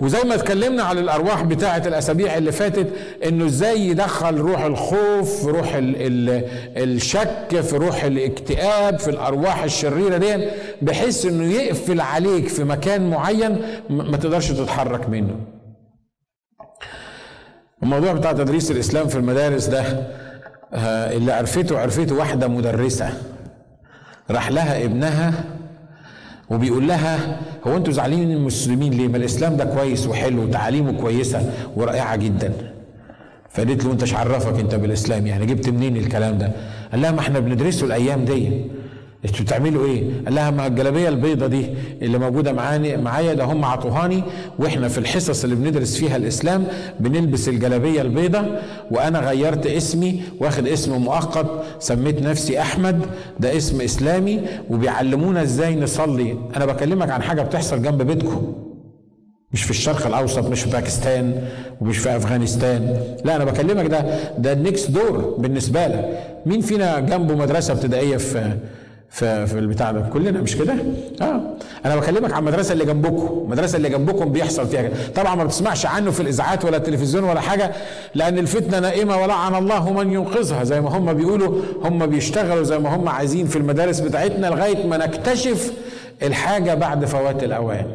وزي ما اتكلمنا على الأرواح بتاعة الأسابيع اللي فاتت إنه إزاي يدخل روح الخوف في روح ال ال الشك في روح الاكتئاب في الأرواح الشريرة دي بحيث إنه يقفل عليك في مكان معين ما تقدرش تتحرك منه. الموضوع بتاع تدريس الإسلام في المدارس ده آه، اللي عرفته عرفته واحدة مدرسة راح لها ابنها وبيقول لها هو أنتوا زعلانين من المسلمين ليه؟ ما الإسلام ده كويس وحلو وتعاليمه كويسة ورائعة جدا. فقالت له أنت عرفك أنت بالإسلام يعني جبت منين الكلام ده؟ قال لها ما إحنا بندرسه الأيام دي. أنتوا بتعملوا إيه؟ قال لها ما الجلابية البيضة دي اللي موجودة معاني معايا ده هم عطوهاني وإحنا في الحصص اللي بندرس فيها الإسلام بنلبس الجلابية البيضة وأنا غيرت اسمي واخد اسم مؤقت سميت نفسي أحمد ده اسم إسلامي وبيعلمونا إزاي نصلي. أنا بكلمك عن حاجة بتحصل جنب بيتكم. مش في الشرق الأوسط مش في باكستان ومش في أفغانستان. لا أنا بكلمك ده ده النكس دور بالنسبة لك. مين فينا جنبه مدرسة ابتدائية في في في البتاع ده كلنا مش كده؟ آه أنا بكلمك عن المدرسة اللي جنبكم، المدرسة اللي جنبكم بيحصل فيها كده، طبعا ما بتسمعش عنه في الإذاعات ولا التلفزيون ولا حاجة لأن الفتنة نائمة ولعن الله من ينقذها زي ما هم بيقولوا هم بيشتغلوا زي ما هم عايزين في المدارس بتاعتنا لغاية ما نكتشف الحاجة بعد فوات الأوان.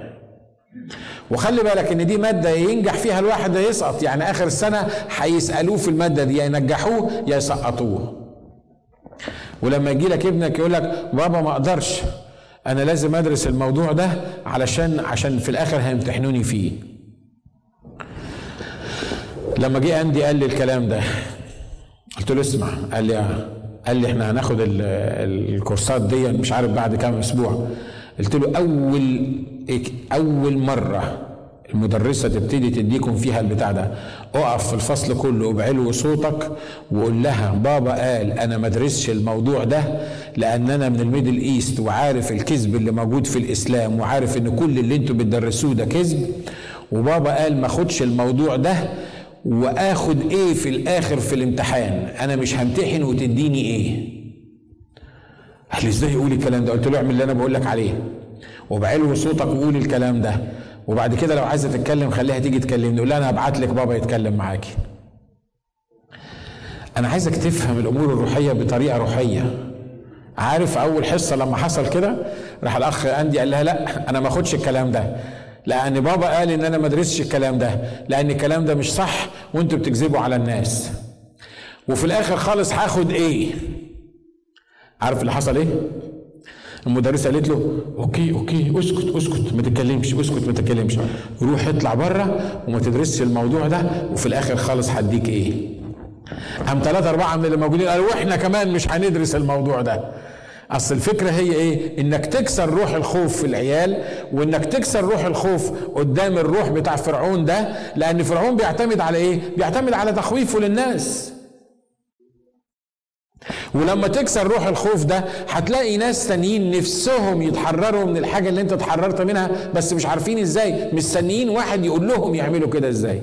وخلي بالك إن دي مادة ينجح فيها الواحد يسقط يعني آخر السنة هيسألوه في المادة دي يا ينجحوه يا يسقطوه. ولما يجي لك ابنك يقول لك بابا ما أقدرش أنا لازم ادرس الموضوع ده علشان عشان في الآخر هيمتحنوني فيه لما جه اندي قال لي الكلام ده قلت له اسمع قال لي. قال لي إحنا هناخد الكورسات دي مش عارف بعد كام أسبوع قلت له أول أول مرة المدرسة تبتدي تديكم فيها البتاع ده. اقف في الفصل كله بعلو صوتك وقول لها بابا قال أنا ما ادرسش الموضوع ده لأن أنا من ال Middle East وعارف الكذب اللي موجود في الإسلام وعارف إن كل اللي أنتوا بتدرسوه ده كذب. وبابا قال ما اخدش الموضوع ده وآخد إيه في الآخر في الامتحان. أنا مش همتحن وتديني إيه قال لي إزاي يقول الكلام ده؟ قلت له اعمل اللي أنا بقول لك عليه. وبعلو صوتك وقول الكلام ده. وبعد كده لو عايزة تتكلم خليها تيجي تكلمني قول أنا هبعت لك بابا يتكلم معاكي. أنا عايزك تفهم الأمور الروحية بطريقة روحية. عارف أول حصة لما حصل كده؟ راح الأخ أندي قال لها لا أنا ما أخدش الكلام ده. لأن بابا قال إن أنا ما أدرسش الكلام ده. لأن الكلام ده مش صح وأنتوا بتكذبوا على الناس. وفي الآخر خالص هاخد إيه عارف اللي حصل إيه؟ المدرسة قالت له okay okay أسكت أسكت ما تتكلمش أسكت ما تتكلمش روح اطلع بره وما تدرسش الموضوع ده وفي الآخر خالص هديك إيه قام ثلاثة أربعة من اللي موجودين قالوا وإحنا كمان مش هندرس الموضوع ده أصل الفكرة هي إيه؟ إنك تكسر روح الخوف في العيال وإنك تكسر روح الخوف قدام الروح بتاع فرعون ده لأن فرعون بيعتمد على إيه؟ بيعتمد على تخويفه للناس ولما تكسر روح الخوف ده هتلاقي ناس تانيين نفسهم يتحرروا من الحاجة اللي انت اتحررت منها بس مش عارفين إزاي. مستنيين واحد يقول لهم يعملوا كده إزاي.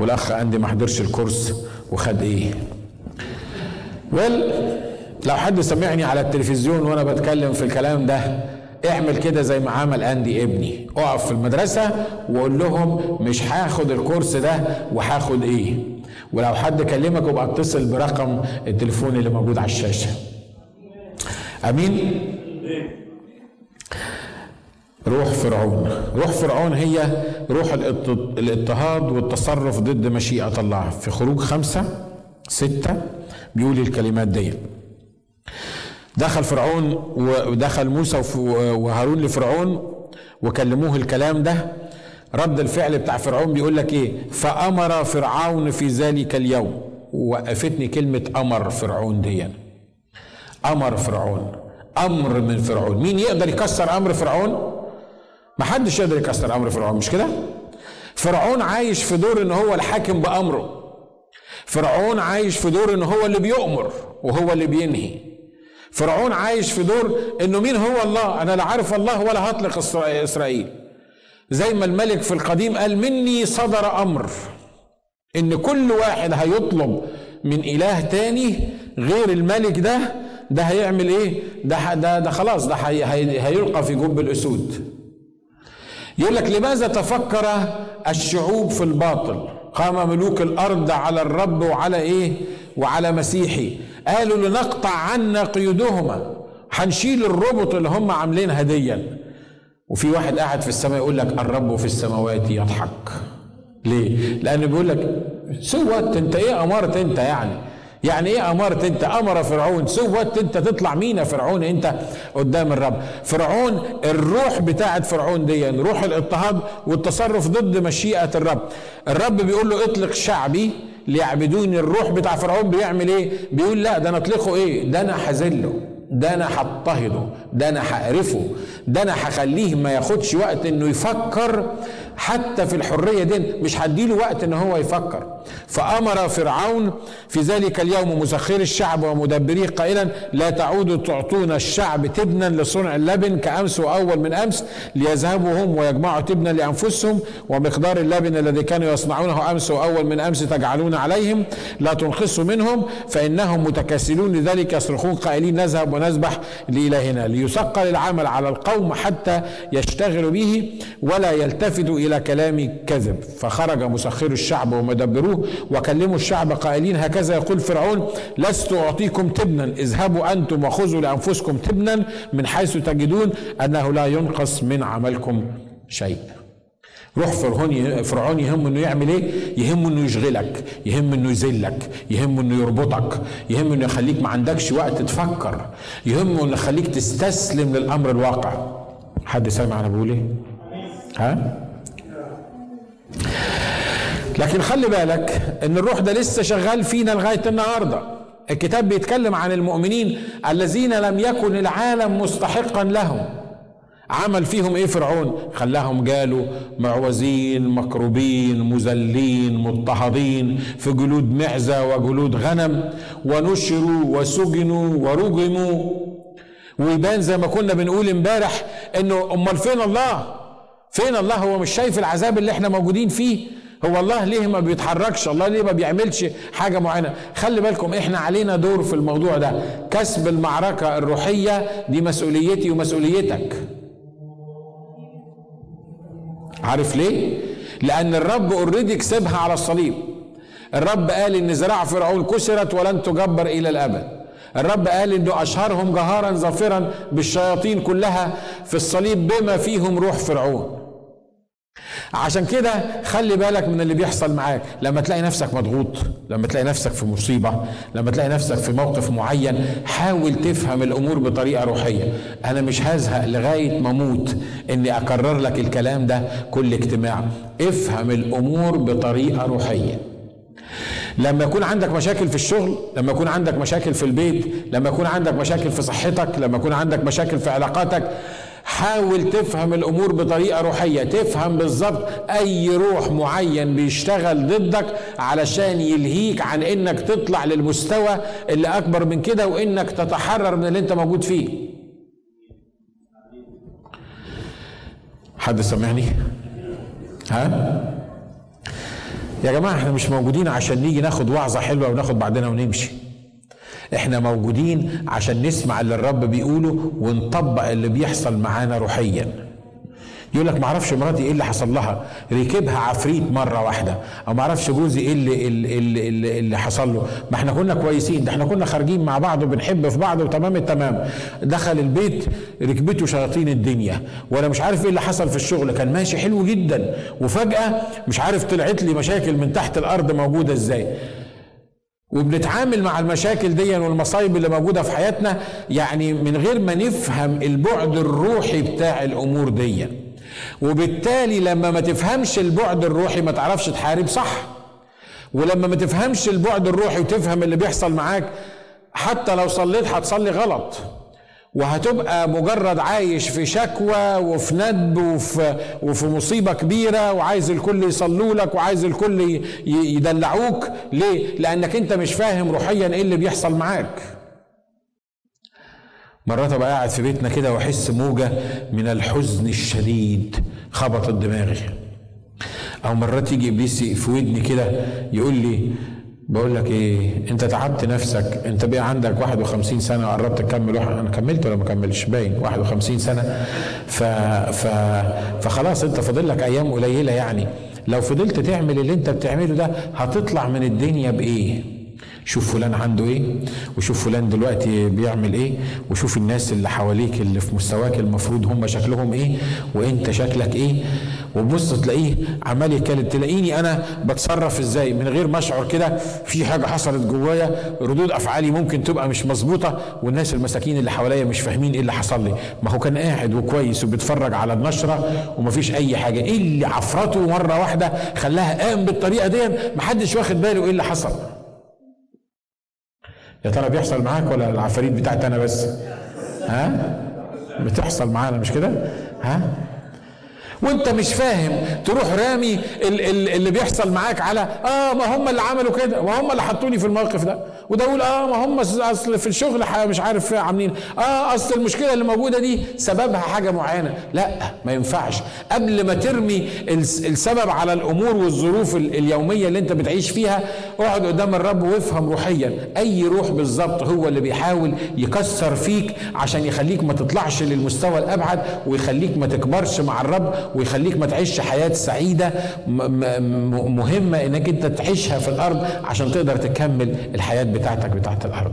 والأخ عندي ما حضرش الكورس وخد إيه؟ ويل لو حد سمعني على التلفزيون وأنا بتكلم في الكلام ده اعمل كده زي ما عمل اندي ابني. اقف في المدرسة وقول لهم مش هاخد الكورس ده وهاخد إيه؟ ولو حد كلمك يبقى اتصل برقم التليفون اللي موجود على الشاشة. أمين؟ روح فرعون. روح فرعون هي روح الإضطهاد والتصرف ضد مشيئة الله. في خروج خمسة ستة بيقول الكلمات دي. دخل فرعون ودخل موسى وهارون لفرعون وكلموه الكلام ده. رد الفعل بتاع فرعون بيقول لك إيه؟ فأمر فرعون في ذلك اليوم. وقفتني كلمة أمر فرعون دي. أمر فرعون. أمر من فرعون. مين يقدر يكسر أمر فرعون؟ ما حدش يقدر يكسر أمر فرعون مش كده؟ فرعون عايش في دور إن هو الحاكم بأمره. فرعون عايش في دور إن هو اللي بيؤمر وهو اللي بينهي. فرعون عايش في دور إنه مين هو الله؟ أنا لا عارف الله ولا هطلق إسرائيل. زي ما الملك في القديم قال مني صدر أمر. إن كل واحد هيطلب من إله تاني غير الملك ده ده هيعمل إيه؟ ده ده, ده خلاص ده هي هيلقى في جب الأسود. يقول لك لماذا تفكر الشعوب في الباطل؟ قام ملوك الأرض على الرب وعلى إيه؟ وعلى مسيحي. قالوا لنقطع عنا قيودهما هنشيل الربط اللي هم عاملين هديا. وفي واحد قاعد في السماء يقول لك الرب في السماوات يضحك. ليه؟ لأنه بيقول لك سوت أنت إيه امرت أنت يعني؟ يعني إيه امرت أنت؟ أمر فرعون. سوت أنت تطلع مين فرعون؟ أنت قدام الرب. فرعون الروح بتاعت فرعون دي يعني روح الاضطهاد والتصرف ضد مشيئة الرب. الرب بيقول له اطلق شعبي ليعبدوني. الروح بتاع فرعون بيعمل إيه؟ بيقول لا ده أنا أطلقه إيه؟ ده أنا هذله ده أنا هضطهده ده أنا هقرفه. ده أنا هخليه ما ياخدش وقت انه يفكر حتى في الحرية دي. مش هديله وقت ان هو يفكر. فأمر فرعون في ذلك اليوم مسخر الشعب ومدبريه قائلا لا تعودوا تعطون الشعب تبنا لصنع اللبن كأمس وأول من أمس ليذهبوا هم ويجمعوا تبنا لأنفسهم ومقدار اللبن الذي كانوا يصنعونه أمس وأول من أمس تجعلون عليهم. لا تنقصوا منهم فإنهم متكاسلون لذلك يصرخون قائلين نذهب ونذبح لإلهنا. ليثقل العمل على القوم حتى يشتغلوا به ولا يلتفتوا إلى كلام كذب. فخرج مسخر الشعب ومدبروه وكلموا الشعب قائلين هكذا. يقول فرعون لست أعطيكم تبنا اذهبوا أنتم وخذوا لأنفسكم تبنا من حيث تجدون أنه لا ينقص من عملكم شيء روح فرعون فرعون يهم إنه يعمل إيه؟ يهم إنه يشغلك، يهم إنه يذلك، يهم إنه يربطك، يهم إنه يخليك ما عندكش وقت تفكر، يهم إنه يخليك تستسلم للأمر الواقع. حد سامع أنا بقول إيه؟ ها؟ لكن خلي بالك إن الروح ده لسه شغال فينا لغاية النهارده الكتاب بيتكلم عن المؤمنين الذين لم يكن العالم مستحقا لهم عمل فيهم إيه فرعون؟ خلاهم جالوا معوزين مكروبين مذلين مضطهدين في جلود معزة وجلود غنم ونشروا وسجنوا ورجموا. ويبان زي ما كنا بنقول امبارح إنه أمال فين الله؟ فين الله؟ هو مش شايف العذاب اللي إحنا موجودين فيه؟ هو الله ليه ما بيتحركش؟ الله ليه ما بيعملش حاجة معينة؟ خلي بالكم إحنا علينا دور في الموضوع ده. كسب المعركة الروحية دي مسؤوليتي ومسؤوليتك. عارف ليه؟ لأن الرب اوريدي كسبها على الصليب. الرب قال إن ذراع فرعون كسرت ولن تجبر إلى الأبد. الرب قال إنه أشهرهم جهارا ظافرا بالشياطين كلها في الصليب بما فيهم روح فرعون. عشان كده خلي بالك من اللي بيحصل معاك. لما تلاقي نفسك مضغوط لما تلاقي نفسك في مصيبة لما تلاقي نفسك في موقف معين حاول تفهم الأمور بطريقة روحية. أنا مش هزهق لغاية ما أموت إني أكرر لك الكلام ده كل اجتماع. افهم الأمور بطريقة روحية. لما يكون عندك مشاكل في الشغل لما يكون عندك مشاكل في البيت لما يكون عندك مشاكل في صحتك لما يكون عندك مشاكل في علاقاتك حاول تفهم الأمور بطريقة روحية تفهم بالظبط أي روح معين بيشتغل ضدك علشان يلهيك عن إنك تطلع للمستوى اللي أكبر من كده وإنك تتحرر من اللي أنت موجود فيه. حد سامعني ها؟ يا جماعة إحنا مش موجودين عشان نيجي ناخد وعظة حلوة وناخد بعدنا ونمشي. إحنا موجودين عشان نسمع اللي الرب بيقوله ونطبق اللي بيحصل معانا روحيا. يقول لك ما أعرفش مراتي إيه اللي حصل لها ركبها عفريت مرة واحدة أو ما أعرفش جوزي إيه اللي, اللي, اللي, اللي حصل له. ما إحنا كنا كويسين ده إحنا كنا خارجين مع بعض وبنحب في بعض وتمام التمام. دخل البيت ركبته شياطين الدنيا ولا مش عارف إيه اللي حصل في الشغل كان ماشي حلو جدا. وفجأة مش عارف طلعت لي مشاكل من تحت الأرض موجودة إزاي. وبنتعامل مع المشاكل دي والمصايب اللي موجودة في حياتنا يعني من غير ما نفهم البعد الروحي بتاع الأمور دي. وبالتالي لما ما تفهمش البعد الروحي ما تعرفش تحارب صح. ولما ما تفهمش البعد الروحي وتفهم اللي بيحصل معاك حتى لو صليت هتصلي غلط. وهتبقى مجرد عايش في شكوى وفي ندب وفي, وفي مصيبة كبيرة وعايز الكل يصلوا لك وعايز الكل يدلعوك ليه؟ لأنك أنت مش فاهم روحيا إيه اللي بيحصل معاك. مرات أبقى قاعد في بيتنا كده وأحس موجة من الحزن الشديد خبطت دماغي. أو مرات يجي إبليس في ودني كده يقول لي بقول لك إيه أنت تعبت نفسك أنت بقى عندك 51 سنة وقربت تكمل واحد أنا كملت ولا ما كملتش باين 51 سنة. ف... ف... فخلاص أنت فاضل لك أيام قليلة يعني. لو فضلت تعمل اللي أنت بتعمله ده هتطلع من الدنيا بإيه؟ شوف فلان عنده إيه وشوف فلان دلوقتي بيعمل إيه وشوف الناس اللي حواليك اللي في مستواك المفروض هم شكلهم إيه وإنت شكلك إيه. وبص تلاقيه عمال يتكلم تلاقيني أنا بتصرف إزاي؟ من غير ما أشعر كده في حاجة حصلت جوايا ردود أفعالي ممكن تبقى مش مظبوطة والناس المساكين اللي حواليا مش فاهمين إيه اللي حصل لي. ما هو كان قاعد وكويس وبيتفرج على النشرة ومفيش أي حاجة. إيه اللي عفرته مرة واحدة خلاها قام بالطريقة دي محدش واخد باله إيه اللي حصل. يا ترى بيحصل معاك ولا العفاريت بتاعتي أنا بس؟ ها؟ بتحصل معانا مش كده؟ ها؟ وانت مش فاهم تروح رامي اللي بيحصل معاك على آه ما هم اللي عملوا كده ما هم اللي حطوني في الموقف ده. وده يقول آه ما هم أصل في الشغل مش عارف عاملين آه أصل المشكلة اللي موجودة دي سببها حاجة معينة. لا ما ينفعش. قبل ما ترمي السبب على الأمور والظروف اليومية اللي انت بتعيش فيها اقعد قدام الرب وافهم روحيا. أي روح بالظبط هو اللي بيحاول يكسر فيك عشان يخليك ما تطلعش للمستوى الأبعد ويخليك ما تكبرش مع الرب ويخليك ما تعيش حياة سعيدة مهمة إنك أنت تعيشها في الأرض عشان تقدر تكمل الحياة بتاعتك بتاعت الأرض.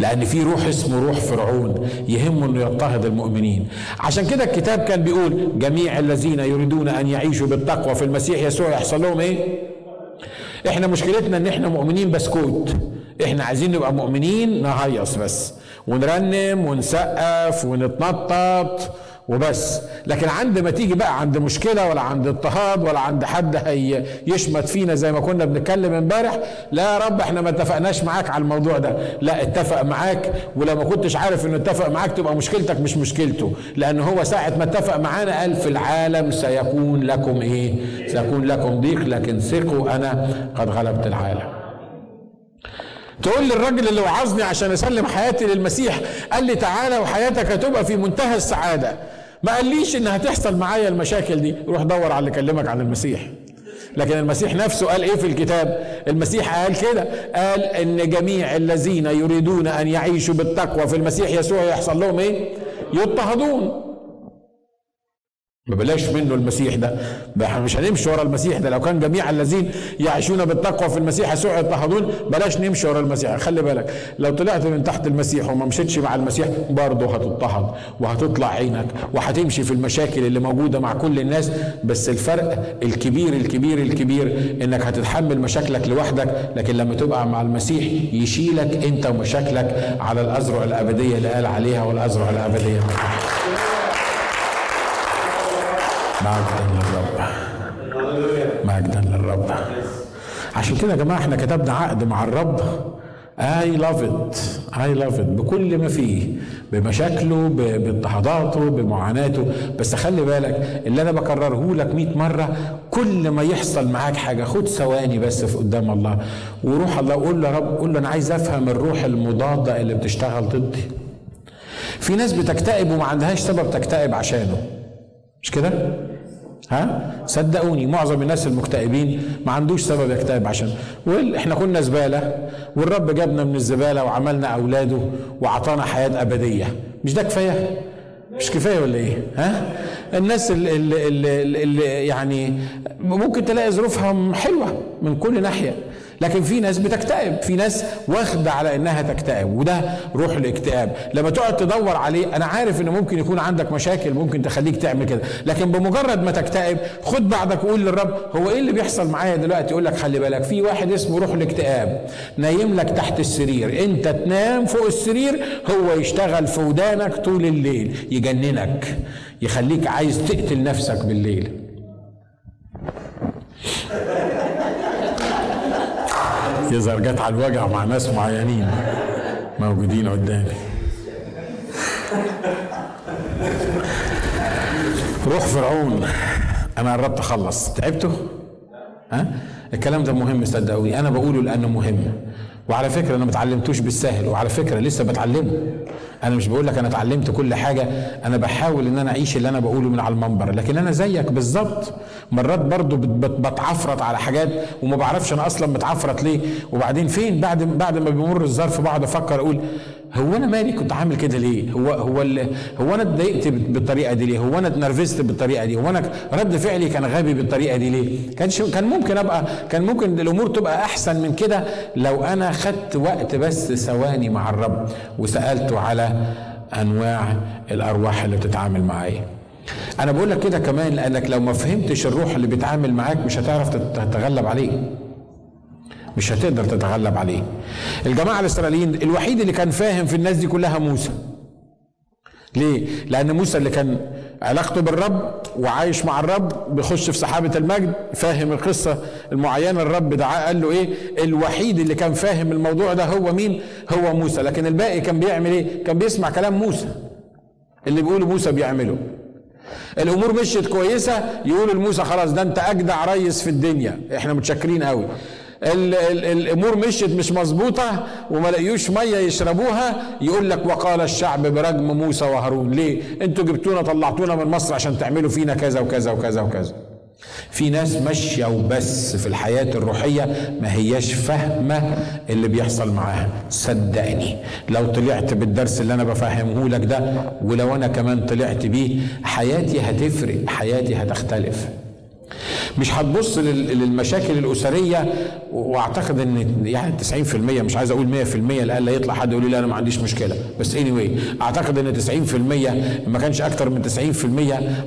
لأن في روح اسمه روح فرعون يهمه إنه يضطهد المؤمنين. عشان كده الكتاب كان بيقول جميع الذين يريدون أن يعيشوا بالتقوى في المسيح يسوع يحصل لهم إيه؟ إحنا مشكلتنا إن إحنا مؤمنين بسكوت إحنا عايزين نبقى مؤمنين نهيص بس. ونرنم ونسقف ونتنطط وبس. لكن عند ما تيجي بقى عند مشكلة ولا عند اضطهاد ولا عند حد هي يشمت فينا زي ما كنا بنتكلم امبارح لا يا رب إحنا ما اتفقناش معاك على الموضوع ده. لا اتفق معاك ولو ما كنتش عارف إنه اتفق معاك تبقى مشكلتك مش مشكلته. لأن هو ساعة ما اتفق معانا قال في العالم سيكون لكم إيه؟ سيكون لكم ضيق لكن ثقوا أنا قد غلبت العالم. تقول للراجل اللي وعظني عشان أسلم حياتي للمسيح قال لي تعالى وحياتك هتبقى في منتهى السعادة. ما قاليش ان هتحصل معايا المشاكل دي. روح دور على اللي كلمك عن المسيح. لكن المسيح نفسه قال إيه في الكتاب؟ المسيح قال كده. قال إن جميع الذين يريدون أن يعيشوا بالتقوى في المسيح يسوع يحصل لهم إيه؟ يضطهدون. ما بلاش منه المسيح ده. إحنا مش هنمشي ورا المسيح ده. لو كان جميع الذين يعيشون بالتقوى في المسيح يسوع يضطهدون بلاش نمشي ورا المسيح. خلي بالك لو طلعت من تحت المسيح وما مشيتش مع المسيح برضه هتضطهد وهتطلع عينك وهتمشي في المشاكل اللي موجودة مع كل الناس. بس الفرق الكبير الكبير الكبير إنك هتتحمل مشاكلك لوحدك. لكن لما تبقى مع المسيح يشيلك أنت ومشاكلك على الازرع الأبدية اللي قال عليها والازرع الأبدية. مجدا للرب. مجدا للرب. عشان كده يا جماعة إحنا كتبنا عقد مع الرب. I love it. I love it. بكل ما فيه. بمشاكله باضطهاداته بمعاناته. بس خلي بالك اللي أنا بكرره لك 100 مرة كل ما يحصل معاك حاجة خد ثواني بس في قدام الله. وروح الله قول له يا رب قول له أنا عايز أفهم الروح المضادة اللي بتشتغل ضدي. في ناس بتكتئب وما عندهاش سبب تكتئب عشانه. مش كده؟ ها؟ صدقوني معظم الناس المكتئبين ما عندوش سبب يكتئب عشان. إحنا كنا زبالة والرب جابنا من الزبالة وعملنا أولاده وعطانا حياة أبدية. مش ده كفاية؟ مش كفاية ولا إيه؟ ها؟ الناس اللي, اللي, اللي يعني ممكن تلاقي ظروفها حلوة من كل ناحية. لكن في ناس بتكتئب. في ناس واخدة على إنها تكتئب وده روح الاكتئاب. لما تقعد تدور عليه أنا عارف ان ممكن يكون عندك مشاكل ممكن تخليك تعمل كده لكن بمجرد ما تكتئب خد بعضك وقول للرب هو إيه اللي بيحصل معايا دلوقتي؟ يقول لك خلي بالك في واحد اسمه روح الاكتئاب نايم لك تحت السرير. أنت تنام فوق السرير هو يشتغل في ودانك طول الليل يجننك يخليك عايز تقتل نفسك بالليل. يظهر جت على الوجع مع ناس معينين موجودين قدامي. روح فرعون. أنا قربت أخلص. تعبتوا ها؟ الكلام ده مهم صدقوني. أنا بقوله لأنه مهم. وعلى فكرة أنا ما اتعلمتوش بالسهل وعلى فكرة لسه بتعلمه. أنا مش بقول لك أنا اتعلمت كل حاجة أنا بحاول إن أنا أعيش اللي أنا بقوله من على المنبر. لكن أنا زيك بالظبط. مرات برضو بتعفرت على حاجات وما بعرفش أنا أصلا متعفرت ليه. وبعدين فين؟ بعد بعد ما بيمر الظرف بقعد أفكر أقول هو أنا مالي كنت عامل كده ليه؟ هو هو هو أنا اتضايقت بالطريقة دي ليه؟ هو أنا اتنرفزت بالطريقة دي؟ هو أنا رد فعلي كان غبي بالطريقة دي ليه؟ كان كان ممكن ابقى كان ممكن الأمور تبقى أحسن من كده لو أنا خدت وقت بس ثواني مع الرب وسألته على أنواع الأرواح اللي بتتعامل معايا. أنا بقول لك كده كمان لأنك لو ما فهمتش الروح اللي بيتعامل معاك مش هتعرف تتغلب عليه. مش هتقدر تتغلب عليه. الجماعة الإسرائيليين الوحيد اللي كان فاهم في الناس دي كلها موسى. ليه؟ لأن موسى اللي كان علاقته بالرب وعايش مع الرب بيخش في سحابة المجد فاهم القصة المعينة الرب دعاه قال له إيه؟ الوحيد اللي كان فاهم الموضوع ده هو مين؟ هو موسى. لكن الباقي كان بيعمل إيه؟ كان بيسمع كلام موسى. اللي بيقوله موسى بيعمله. الأمور مشيت كويسة يقول لموسى خلاص ده أنت أجدع ريس في الدنيا. إحنا متشكرين قوي الأمور مشيت مش مظبوطة وما لقيوش مية يشربوها يقول لك وقال الشعب برجم موسى وهارون. ليه؟ أنتوا جبتونا طلعتونا من مصر عشان تعملوا فينا كذا وكذا وكذا وكذا. في ناس ماشية وبس في الحياة الروحية ما هياش فاهمة اللي بيحصل معاها. صدقني لو طلعت بالدرس اللي أنا بفهمه لك ده ولو أنا كمان طلعت بيه حياتي هتفرق حياتي هتختلف. مش هتبص للمشاكل الأسرية وأعتقد إن يعني 90% مش عايز أقول 100% لألا يطلع حد يقول لي لا أنا ما عنديش مشكلة. بس اني anyway أعتقد إن 90% ما كانش أكتر من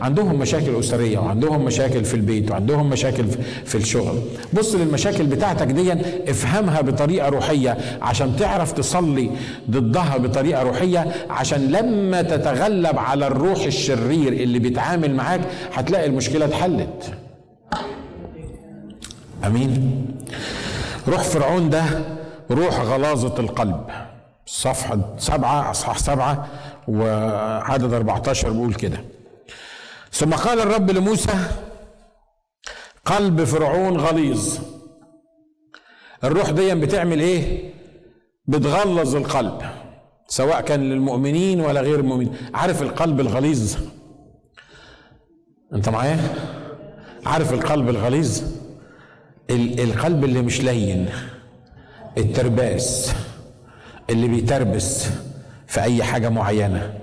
90% عندهم مشاكل أسرية وعندهم مشاكل في البيت وعندهم مشاكل في الشغل. بص للمشاكل بتاعتك دي افهمها بطريقة روحية عشان تعرف تصلي ضدها بطريقة روحية عشان لما تتغلب على الروح الشرير اللي بيتعامل معاك هتلاقي المشكلة اتحلت. أمين. روح فرعون ده روح غلاظة القلب. صفحة سبعة أصحاح سبعة وعدد 14 بيقول كده. ثم قال الرب لموسى قلب فرعون غليظ. الروح دي بتعمل إيه؟ بتغلظ القلب سواء كان للمؤمنين ولا غير المؤمنين. عارف القلب الغليظ؟ أنت معايا؟ عارف القلب الغليظ؟ القلب اللي مش لين الترباس اللي بيتربس في أي حاجة معينة.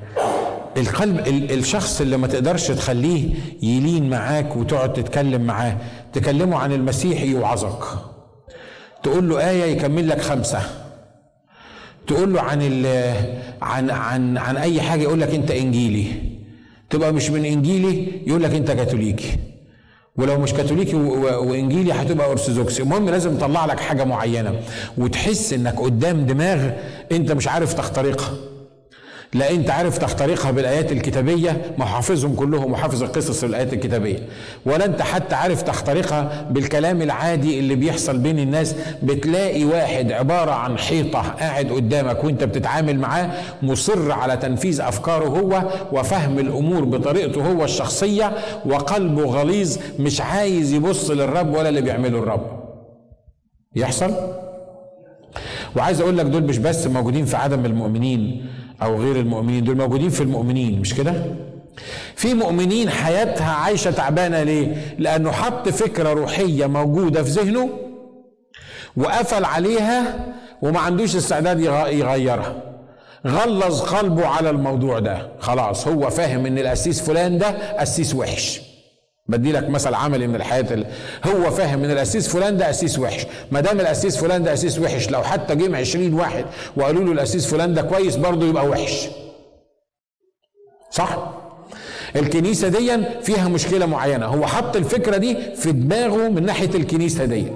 القلب الشخص اللي ما تقدرش تخليه يلين معاك وتقعد تتكلم معاه تكلمه عن المسيح يوعظك. تقول له آية يكمل لك خمسة. تقول له عن عن عن عن أي حاجة يقول لك أنت إنجيلي. تبقى مش من إنجيلي يقول لك أنت كاثوليكي. ولو مش كاثوليكي وإنجيلي هتبقى ارثوذكسي المهم لازم يطلع لك حاجة معينة وتحس إنك قدام دماغ أنت مش عارف تخترقها. لا انت عارف تخترقها بالآيات الكتابية؟ ما حافظهم كلهم وحافظ القصص الآيات الكتابية. ولا انت حتى عارف تخترقها بالكلام العادي اللي بيحصل بين الناس؟ بتلاقي واحد عبارة عن حيطة قاعد قدامك وانت بتتعامل معاه مصر على تنفيذ أفكاره هو وفهم الأمور بطريقته هو الشخصية وقلبه غليظ مش عايز يبص للرب ولا اللي بيعمله الرب. يحصل؟ وعايز أقول لك دول مش بس موجودين في عدم المؤمنين. أو غير المؤمنين. دول موجودين في المؤمنين مش كده؟ في مؤمنين حياتها عايشة تعبانة ليه؟ لأنه حط فكرة روحية موجودة في ذهنه وقفل عليها وما عندوش استعداد يغيرها. غلظ قلبه على الموضوع ده. خلاص هو فاهم إن القسيس فلان ده قسيس وحش. بدي لك مثل عملي من الحياة هو فاهم ان القسيس فلان ده قسيس وحش. ما دام القسيس فلان ده قسيس وحش لو حتى جم 20 واحد وقالوا له القسيس فلان ده كويس برضه يبقى وحش. صح؟ الكنيسة دي فيها مشكلة معينة. هو حط الفكرة دي في دماغه من ناحية الكنيسة دي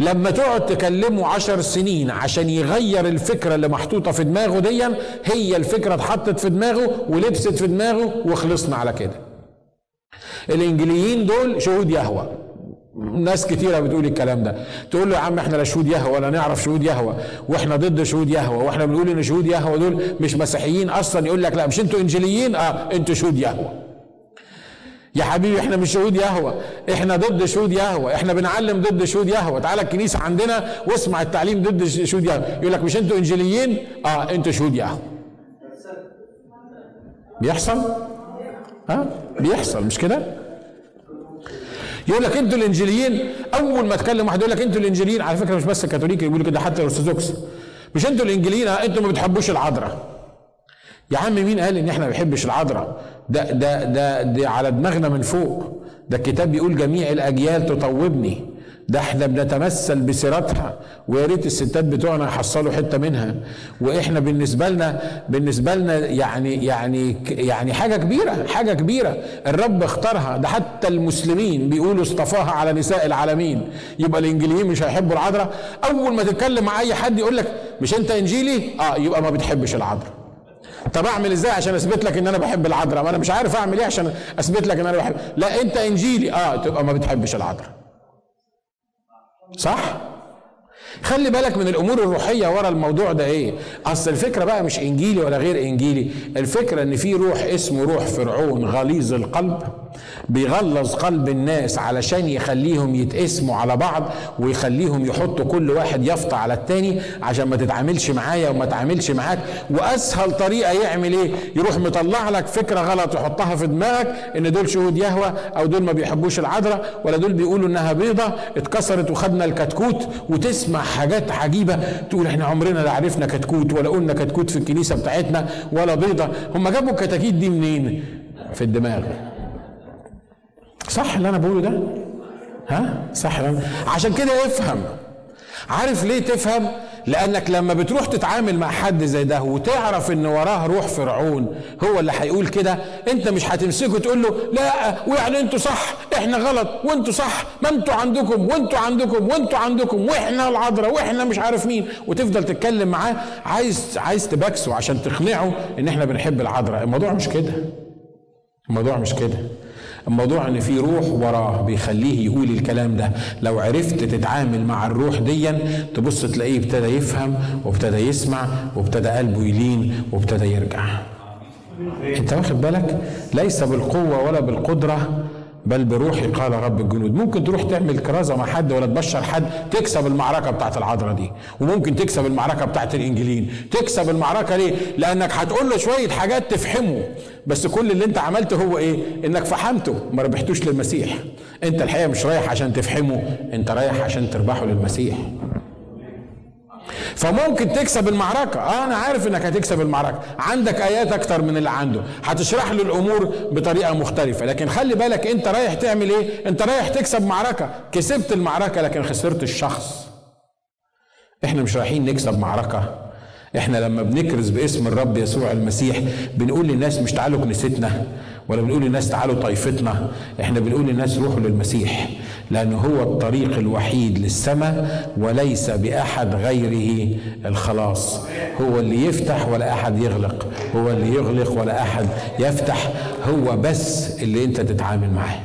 لما تقعد تكلمه عشر سنين عشان يغير الفكرة اللي محطوطة في دماغه دي هي الفكرة اتحطت في دماغه ولبست في دماغه وخلصنا على كده. الانجليين دول شهود يهوى. ناس كتيرة بتقول الكلام ده. تقول له يا عم إحنا لا شهود يهوى ولا نعرف شهود يهوى وإحنا ضد شهود يهوى وإحنا بنقول إن شهود يهوى دول مش مسيحيين أصلا. يقول لك لا مش أنتوا انجيليين آه أنتوا شهود يهوى. يا حبيبي إحنا مش شهود يهوى. إحنا ضد شهود يهوى. إحنا بنعلم ضد شهود يهوى. تعالى الكنيسة عندنا واسمع التعليم ضد شهود يهوى. يقول لك مش أنتوا انجيليين آه أنتوا شهود يهوى. بيحصل؟ ها؟ بيحصل مش كده؟ يقول لك أنتوا الإنجيليين أول ما تكلم واحد يقول لك أنتوا الإنجيليين على فكرة مش بس الكاثوليك يقولوا كده حتى الأرثوذكس. مش أنتوا الإنجيليين أنتوا ما بتحبوش العذراء. يا عم مين قال إن إحنا ما بنحبش العذراء؟ ده ده ده ده على دماغنا من فوق. ده الكتاب بيقول جميع الأجيال تطوبني. ده إحنا بنتمثل بسيرتها ويا ريت الستات بتوعنا يحصلوا حتة منها. وإحنا بالنسبة لنا بالنسبة لنا يعني يعني يعني حاجة كبيرة حاجة كبيرة. الرب اختارها. ده حتى المسلمين بيقولوا اصطفاها على نساء العالمين. يبقى الانجليين مش هيحبوا العذراء. أول ما تتكلم مع أي حد يقول لك مش أنت إنجيلي؟ آه يبقى ما بتحبش العذراء. طب أعمل إزاي عشان أثبت لك إن أنا بحب العذراء؟ ما أنا مش عارف أعمل إيه عشان أثبت لك إن أنا بحب. لا أنت إنجيلي. آه تبقى ما بتحبش العذراء. صح؟ خلي بالك من الأمور الروحية ورا الموضوع ده إيه؟ أصل الفكرة بقى مش إنجيلي ولا غير إنجيلي الفكرة إن في روح اسمه روح فرعون غليظ القلب. بيغلظ قلب الناس علشان يخليهم يتقسموا على بعض ويخليهم يحطوا كل واحد يفطى على التاني عشان ما تتعاملش معايا وما تعاملش معاك. وأسهل طريقة يعمل إيه؟ يروح مطلع لك فكرة غلط يحطها في دماغك إن دول شهود يهوى أو دول ما بيحبوش العذراء ولا دول بيقولوا إنها بيضة اتكسرت وخدنا الكتكوت وتسمع حاجات عجيبة تقول إحنا عمرنا لا عرفنا كتكوت ولا قلنا كتكوت في الكنيسة بتاعتنا ولا بيضة. هم جابوا الكتاكيت دي منين؟ في الدماغ. صح اللي أنا بقوله ده؟ ها؟ صح عشان كده افهم. عارف ليه تفهم؟ لأنك لما بتروح تتعامل مع حد زي ده وتعرف إن وراه روح فرعون هو اللي هيقول كده أنت مش هتمسكه تقول له لا ويعني أنتوا صح إحنا غلط وأنتوا صح ما أنتوا عندكم وأنتوا عندكم وأنتوا عندكم وإحنا العذراء وإحنا مش عارف مين. وتفضل تتكلم معاه عايز عايز تبكسه عشان تقنعه إن إحنا بنحب العذراء. الموضوع مش كده. الموضوع مش كده. الموضوع إن في روح وراه بيخليه يقول الكلام ده. لو عرفت تتعامل مع الروح ديا تبص تلاقيه ابتدى يفهم وابتدى يسمع وابتدى قلبه يلين وابتدى يرجع. أنت واخد بالك؟ ليس بالقوة ولا بالقدرة. بل بروحي قال رب الجنود. ممكن تروح تعمل كرازة مع حد ولا تبشر حد تكسب المعركة بتاعت العذراء دي. وممكن تكسب المعركة بتاعت الانجيلين تكسب المعركة ليه لأنك هتقول له شوية حاجات تفهمه. بس كل اللي انت عملته هو إيه؟ إنك فحمته ما ربحتوش للمسيح. أنت الحقيقة مش رايح عشان تفهمه أنت رايح عشان تربحه للمسيح. فممكن تكسب المعركة. آه أنا عارف إنك هتكسب المعركة. عندك آيات أكتر من اللي عنده. هتشرح له الأمور بطريقة مختلفة. لكن خلي بالك أنت رايح تعمل إيه؟ أنت رايح تكسب معركة. كسبت المعركة لكن خسرت الشخص. إحنا مش رايحين نكسب معركة. إحنا لما بنكرز باسم الرب يسوع المسيح بنقول للناس مش تعالوا كنيستنا ولا بنقول للناس تعالوا طائفتنا. إحنا بنقول للناس روحوا للمسيح. لأنه هو الطريق الوحيد للسماء وليس بأحد غيره. الخلاص هو اللي يفتح ولا أحد يغلق هو اللي يغلق ولا أحد يفتح هو بس اللي أنت تتعامل معاه.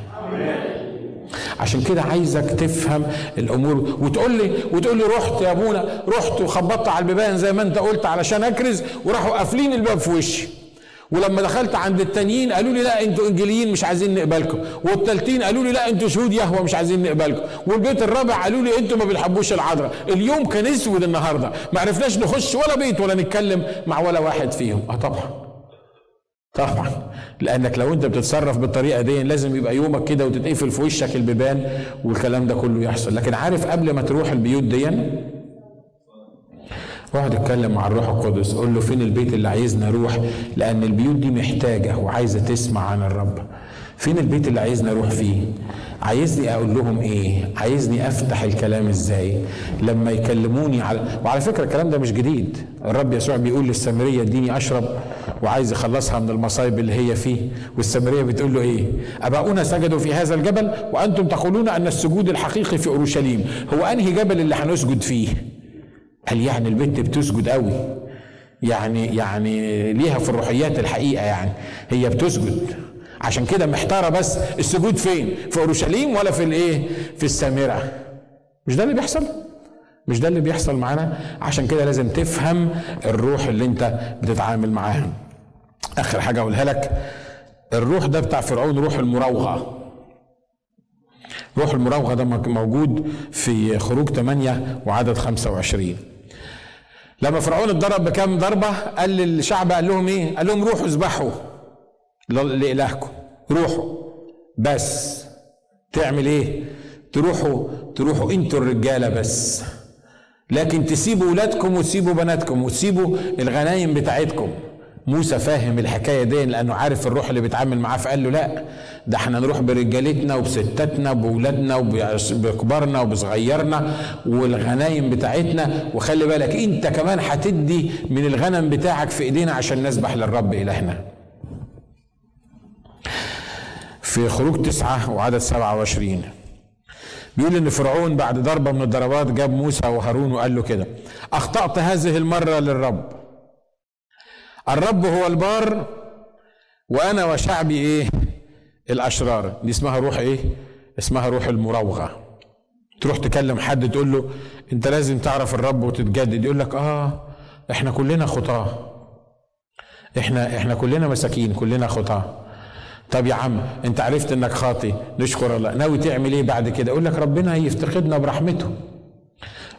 عشان كده عايزك تفهم الأمور وتقول لي وتقول لي رحت يا أبونا رحت وخبطت على البيبان زي ما أنت قلت علشان أكرز وراحوا قافلين الباب في وشي. ولما دخلت عند التانيين قالوا لي لا أنتوا انجليين مش عايزين نقبلكم. والتالتين قالوا لي لا أنتوا شهود يهوى مش عايزين نقبلكم. والبيت الرابع قالوا لي أنتوا ما بتحبوش العذراء. اليوم كان اسود النهارده. ما عرفناش نخش ولا بيت ولا نتكلم مع ولا واحد فيهم. آه طبعا. طبعا. لأنك لو انت بتتصرف بالطريقة دي لازم يبقى يومك كده وتتقفل في وشك البيبان والكلام ده كله يحصل. لكن عارف قبل ما تروح البيوت دي اقعد اتكلم مع الروح القدس قول له فين البيت اللي عايزنا نروح لأن البيوت دي محتاجة وعايزة تسمع عن الرب. فين البيت اللي عايزني أروح فيه؟ عايزني أقول لهم إيه؟ عايزني افتح الكلام إزاي؟ لما يكلموني على وعلى فكرة الكلام ده مش جديد. الرب يسوع بيقول للسامرية اديني اشرب وعايز يخلصها من المصايب اللي هي فيه. والسامرية بتقول له إيه؟ أباؤنا سجدوا في هذا الجبل وأنتم تقولون أن السجود الحقيقي في أورشليم هو أنهي جبل اللي هنسجد فيه؟ قال يعني البنت بتسجد قوي؟ يعني يعني ليها في الروحيات الحقيقة يعني. هي بتسجد. عشان كده محتارة بس السجود فين؟ في أورشليم ولا في الإيه؟ في السامرة. مش ده اللي بيحصل؟ مش ده اللي بيحصل معانا؟ عشان كده لازم تفهم الروح اللي انت بتتعامل معاها. آخر حاجة أقولها لك. الروح ده بتاع فرعون روح المراوغة. روح المراوغة ده موجود في خروج 8 وعدد 25 لما فرعون اتضرب بكام ضربة قال للشعب قال لهم إيه؟ قال لهم روحوا اذبحوا لإلهكم روحوا. بس تعمل إيه؟ تروحوا تروحوا أنتوا الرجالة بس. لكن تسيبوا ولادكم وتسيبوا بناتكم وتسيبوا الغنايم بتاعتكم. موسى فاهم الحكاية دي لأنه عارف الروح اللي بيتعامل معاه فقال له لا ده إحنا نروح برجالتنا وبستاتنا وبولادنا وبكبارنا وبصغيرنا والغنايم بتاعتنا. وخلي بالك انت كمان هتدي من الغنم بتاعك في ايدينا عشان نسبح للرب إلهنا. في خروج تسعة وعدد سبعة وعشرين بيقول إن فرعون بعد ضربة من الضربات جاب موسى وهارون وقال له كده أخطأت هذه المرة للرب. الرب هو البار وأنا وشعبي إيه؟ الأشرار. دي اسمها روح إيه؟ اسمها روح المراوغة. تروح تكلم حد تقول له أنت لازم تعرف الرب وتتجدد. يقول لك آه إحنا كلنا خطاة. إحنا إحنا كلنا مساكين كلنا خطاة. طب يا عم أنت عرفت إنك خاطي نشكر الله. ناوي تعمل إيه بعد كده؟ أقول لك ربنا يفتقدنا برحمته.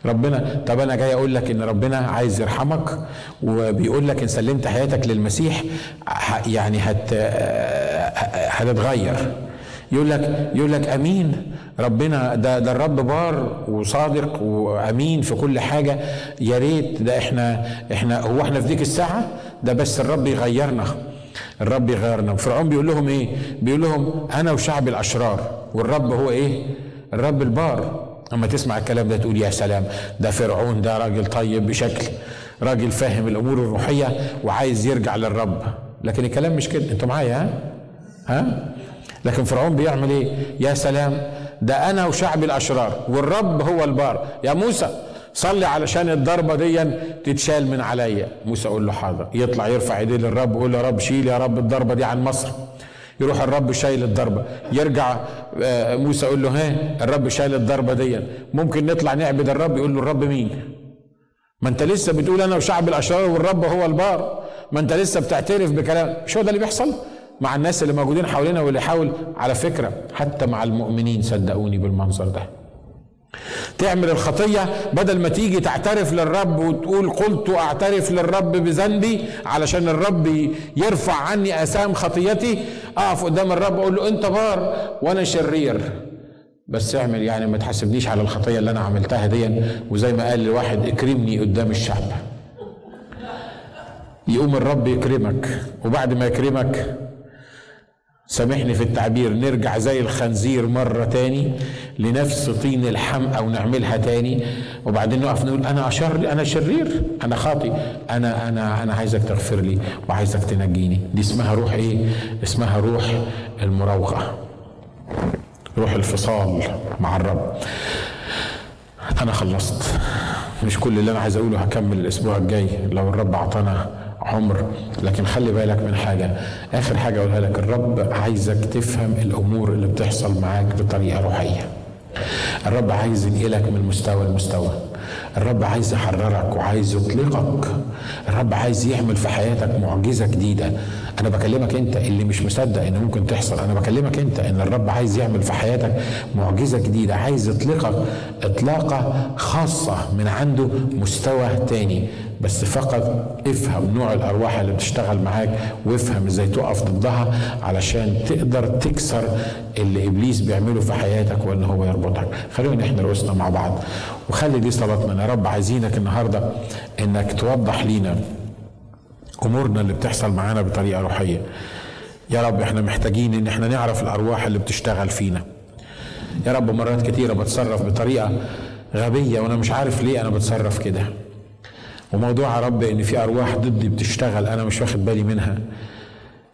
ربنا طب أنا جاي أقول لك إن ربنا عايز يرحمك وبيقول لك إن سلمت حياتك للمسيح يعني هت هتتغير. يقول لك يقول لك أمين. ربنا ده ده الرب بار وصادق وأمين في كل حاجة. يا ريت ده إحنا إحنا هو إحنا في ديك الساعة؟ ده بس الرب يغيرنا. الرب يغيرنا. فرعون بيقول لهم إيه؟ بيقول لهم أنا وشعب الأشرار والرب هو إيه؟ الرب البار. اما تسمع الكلام ده تقول يا سلام ده فرعون ده راجل طيب بشكل راجل فاهم الأمور الروحية وعايز يرجع للرب. لكن الكلام مش كده. أنتوا معايا ها؟ ها؟ لكن فرعون بيعمل إيه؟ يا سلام ده أنا وشعب الأشرار والرب هو البار. يا موسى صلي علشان الضربة دي تتشال من عليا. موسى يقول له حاضر. يطلع يرفع ايديه للرب ويقول يا رب شيل يا رب الضربة دي عن مصر. يروح الرب شايل الضربة. يرجع آه، موسى يقول له ها الرب شايل الضربة دي ممكن نطلع نعبد الرب يقول له الرب مين؟ ما انت لسه بتقول أنا وشعب الأشرار والرب هو البار. ما انت لسه بتعترف بكلام. مش هو ده اللي بيحصل؟ مع الناس اللي موجودين حوالينا واللي يحاول على فكرة حتى مع المؤمنين صدقوني بالمنظر ده. تعمل الخطية بدل ما تيجي تعترف للرب وتقول قلت أعترف للرب بذنبي علشان الرب يرفع عني أسام خطيتي أقف قدام الرب أقول له أنت بار وأنا شرير. بس اعمل يعني ما تحاسبنيش على الخطية اللي أنا عملتها دي وزي ما قال لواحد اكرمني قدام الشعب. يقوم الرب يكرمك وبعد ما يكرمك سامحني في التعبير نرجع زي الخنزير مرة تاني لنفس طين الحمقى ونعملها تاني. وبعدين نقف نقول أنا أشر أنا شرير أنا خاطي أنا أنا أنا عايزك تغفر لي وعايزك تنجيني. دي اسمها روح إيه؟ اسمها روح المراوغة. روح الفصال مع الرب. أنا خلصت. مش كل اللي أنا عايز أقوله هكمل الأسبوع الجاي. لو الرب أعطانا عمر. لكن خلي بالك من حاجة. آخر حاجة أقولها لك. الرب عايزك تفهم الأمور اللي بتحصل معاك بطريقة روحية. الرب عايز ينقلك من مستوى لمستوى. الرب عايز يحررك وعايز يطلقك. الرب عايز يعمل في حياتك معجزة جديدة. أنا بكلمك أنت اللي مش مصدق إن ممكن تحصل. أنا بكلمك أنت إن الرب عايز يعمل في حياتك معجزة جديدة عايز يطلقك إطلاقة خاصة من عنده مستوى تاني. بس فقط افهم نوع الأرواح اللي بتشتغل معاك وافهم إزاي تقف ضدها علشان تقدر تكسر اللي إبليس بيعمله في حياتك وإن هو يربطك. خلونا إحنا رؤوسنا مع بعض. وخلي دي صلاتنا. يا رب عايزينك النهارده إنك توضح لينا امورنا اللي بتحصل معانا بطريقة روحية. يا رب إحنا محتاجين ان إحنا نعرف الأرواح اللي بتشتغل فينا. يا رب مرات كتيرة بتصرف بطريقة غبية وأنا مش عارف ليه أنا بتصرف كده. وموضوع يا رب ان في أرواح ضدي بتشتغل أنا مش واخد بالي منها.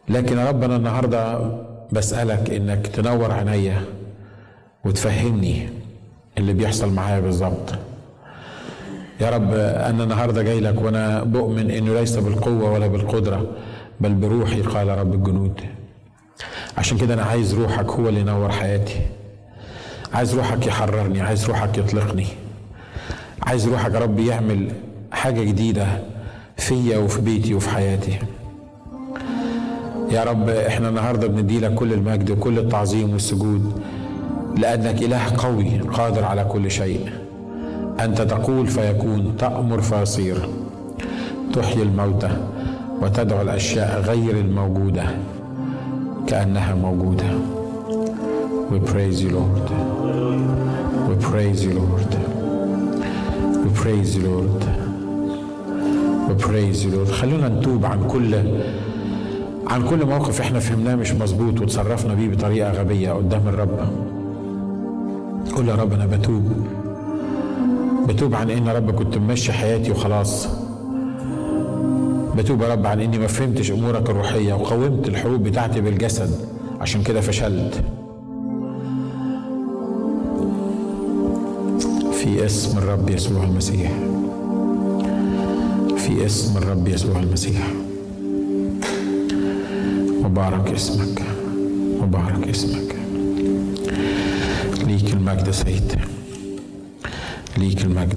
لكن يا رب أنا النهارده بسألك انك تنور عينيا وتفهمني اللي بيحصل معايا بالظبط. يا رب أنا النهارده جاي لك وأنا بؤمن إنه ليس بالقوة ولا بالقدرة بل بروحي قال رب الجنود. عشان كده أنا عايز روحك هو اللي ينور حياتي. عايز روحك يحررني عايز روحك يطلقني. عايز روحك يا رب يعمل حاجة جديدة فيا وفي بيتي وفي حياتي. يا رب إحنا النهارده بندي لك كل المجد وكل التعظيم والسجود لأنك إله قوي قادر على كل شيء. أنت تقول فيكون تأمر فيصير تحيي الموتى وتدعو الأشياء غير الموجودة كأنها موجودة. We praise you Lord. We praise you Lord. We praise you Lord. We praise you Lord. خلونا نتوب عن كل عن كل موقف إحنا فهمناه مش مظبوط وتصرفنا بيه بطريقة غبية قدام الرب. قول يا رب أنا بتوب. بتوب عن إن رب كنت ماشي حياتي وخلاص. بتوب يا رب عن إني ما فهمتش أمورك الروحية وقاومت الحروب بتاعتي بالجسد عشان كده فشلت. في اسم الرب يسوع المسيح. في اسم الرب يسوع المسيح. مبارك اسمك. مبارك اسمك. ليك المجد سيد. ليك المجد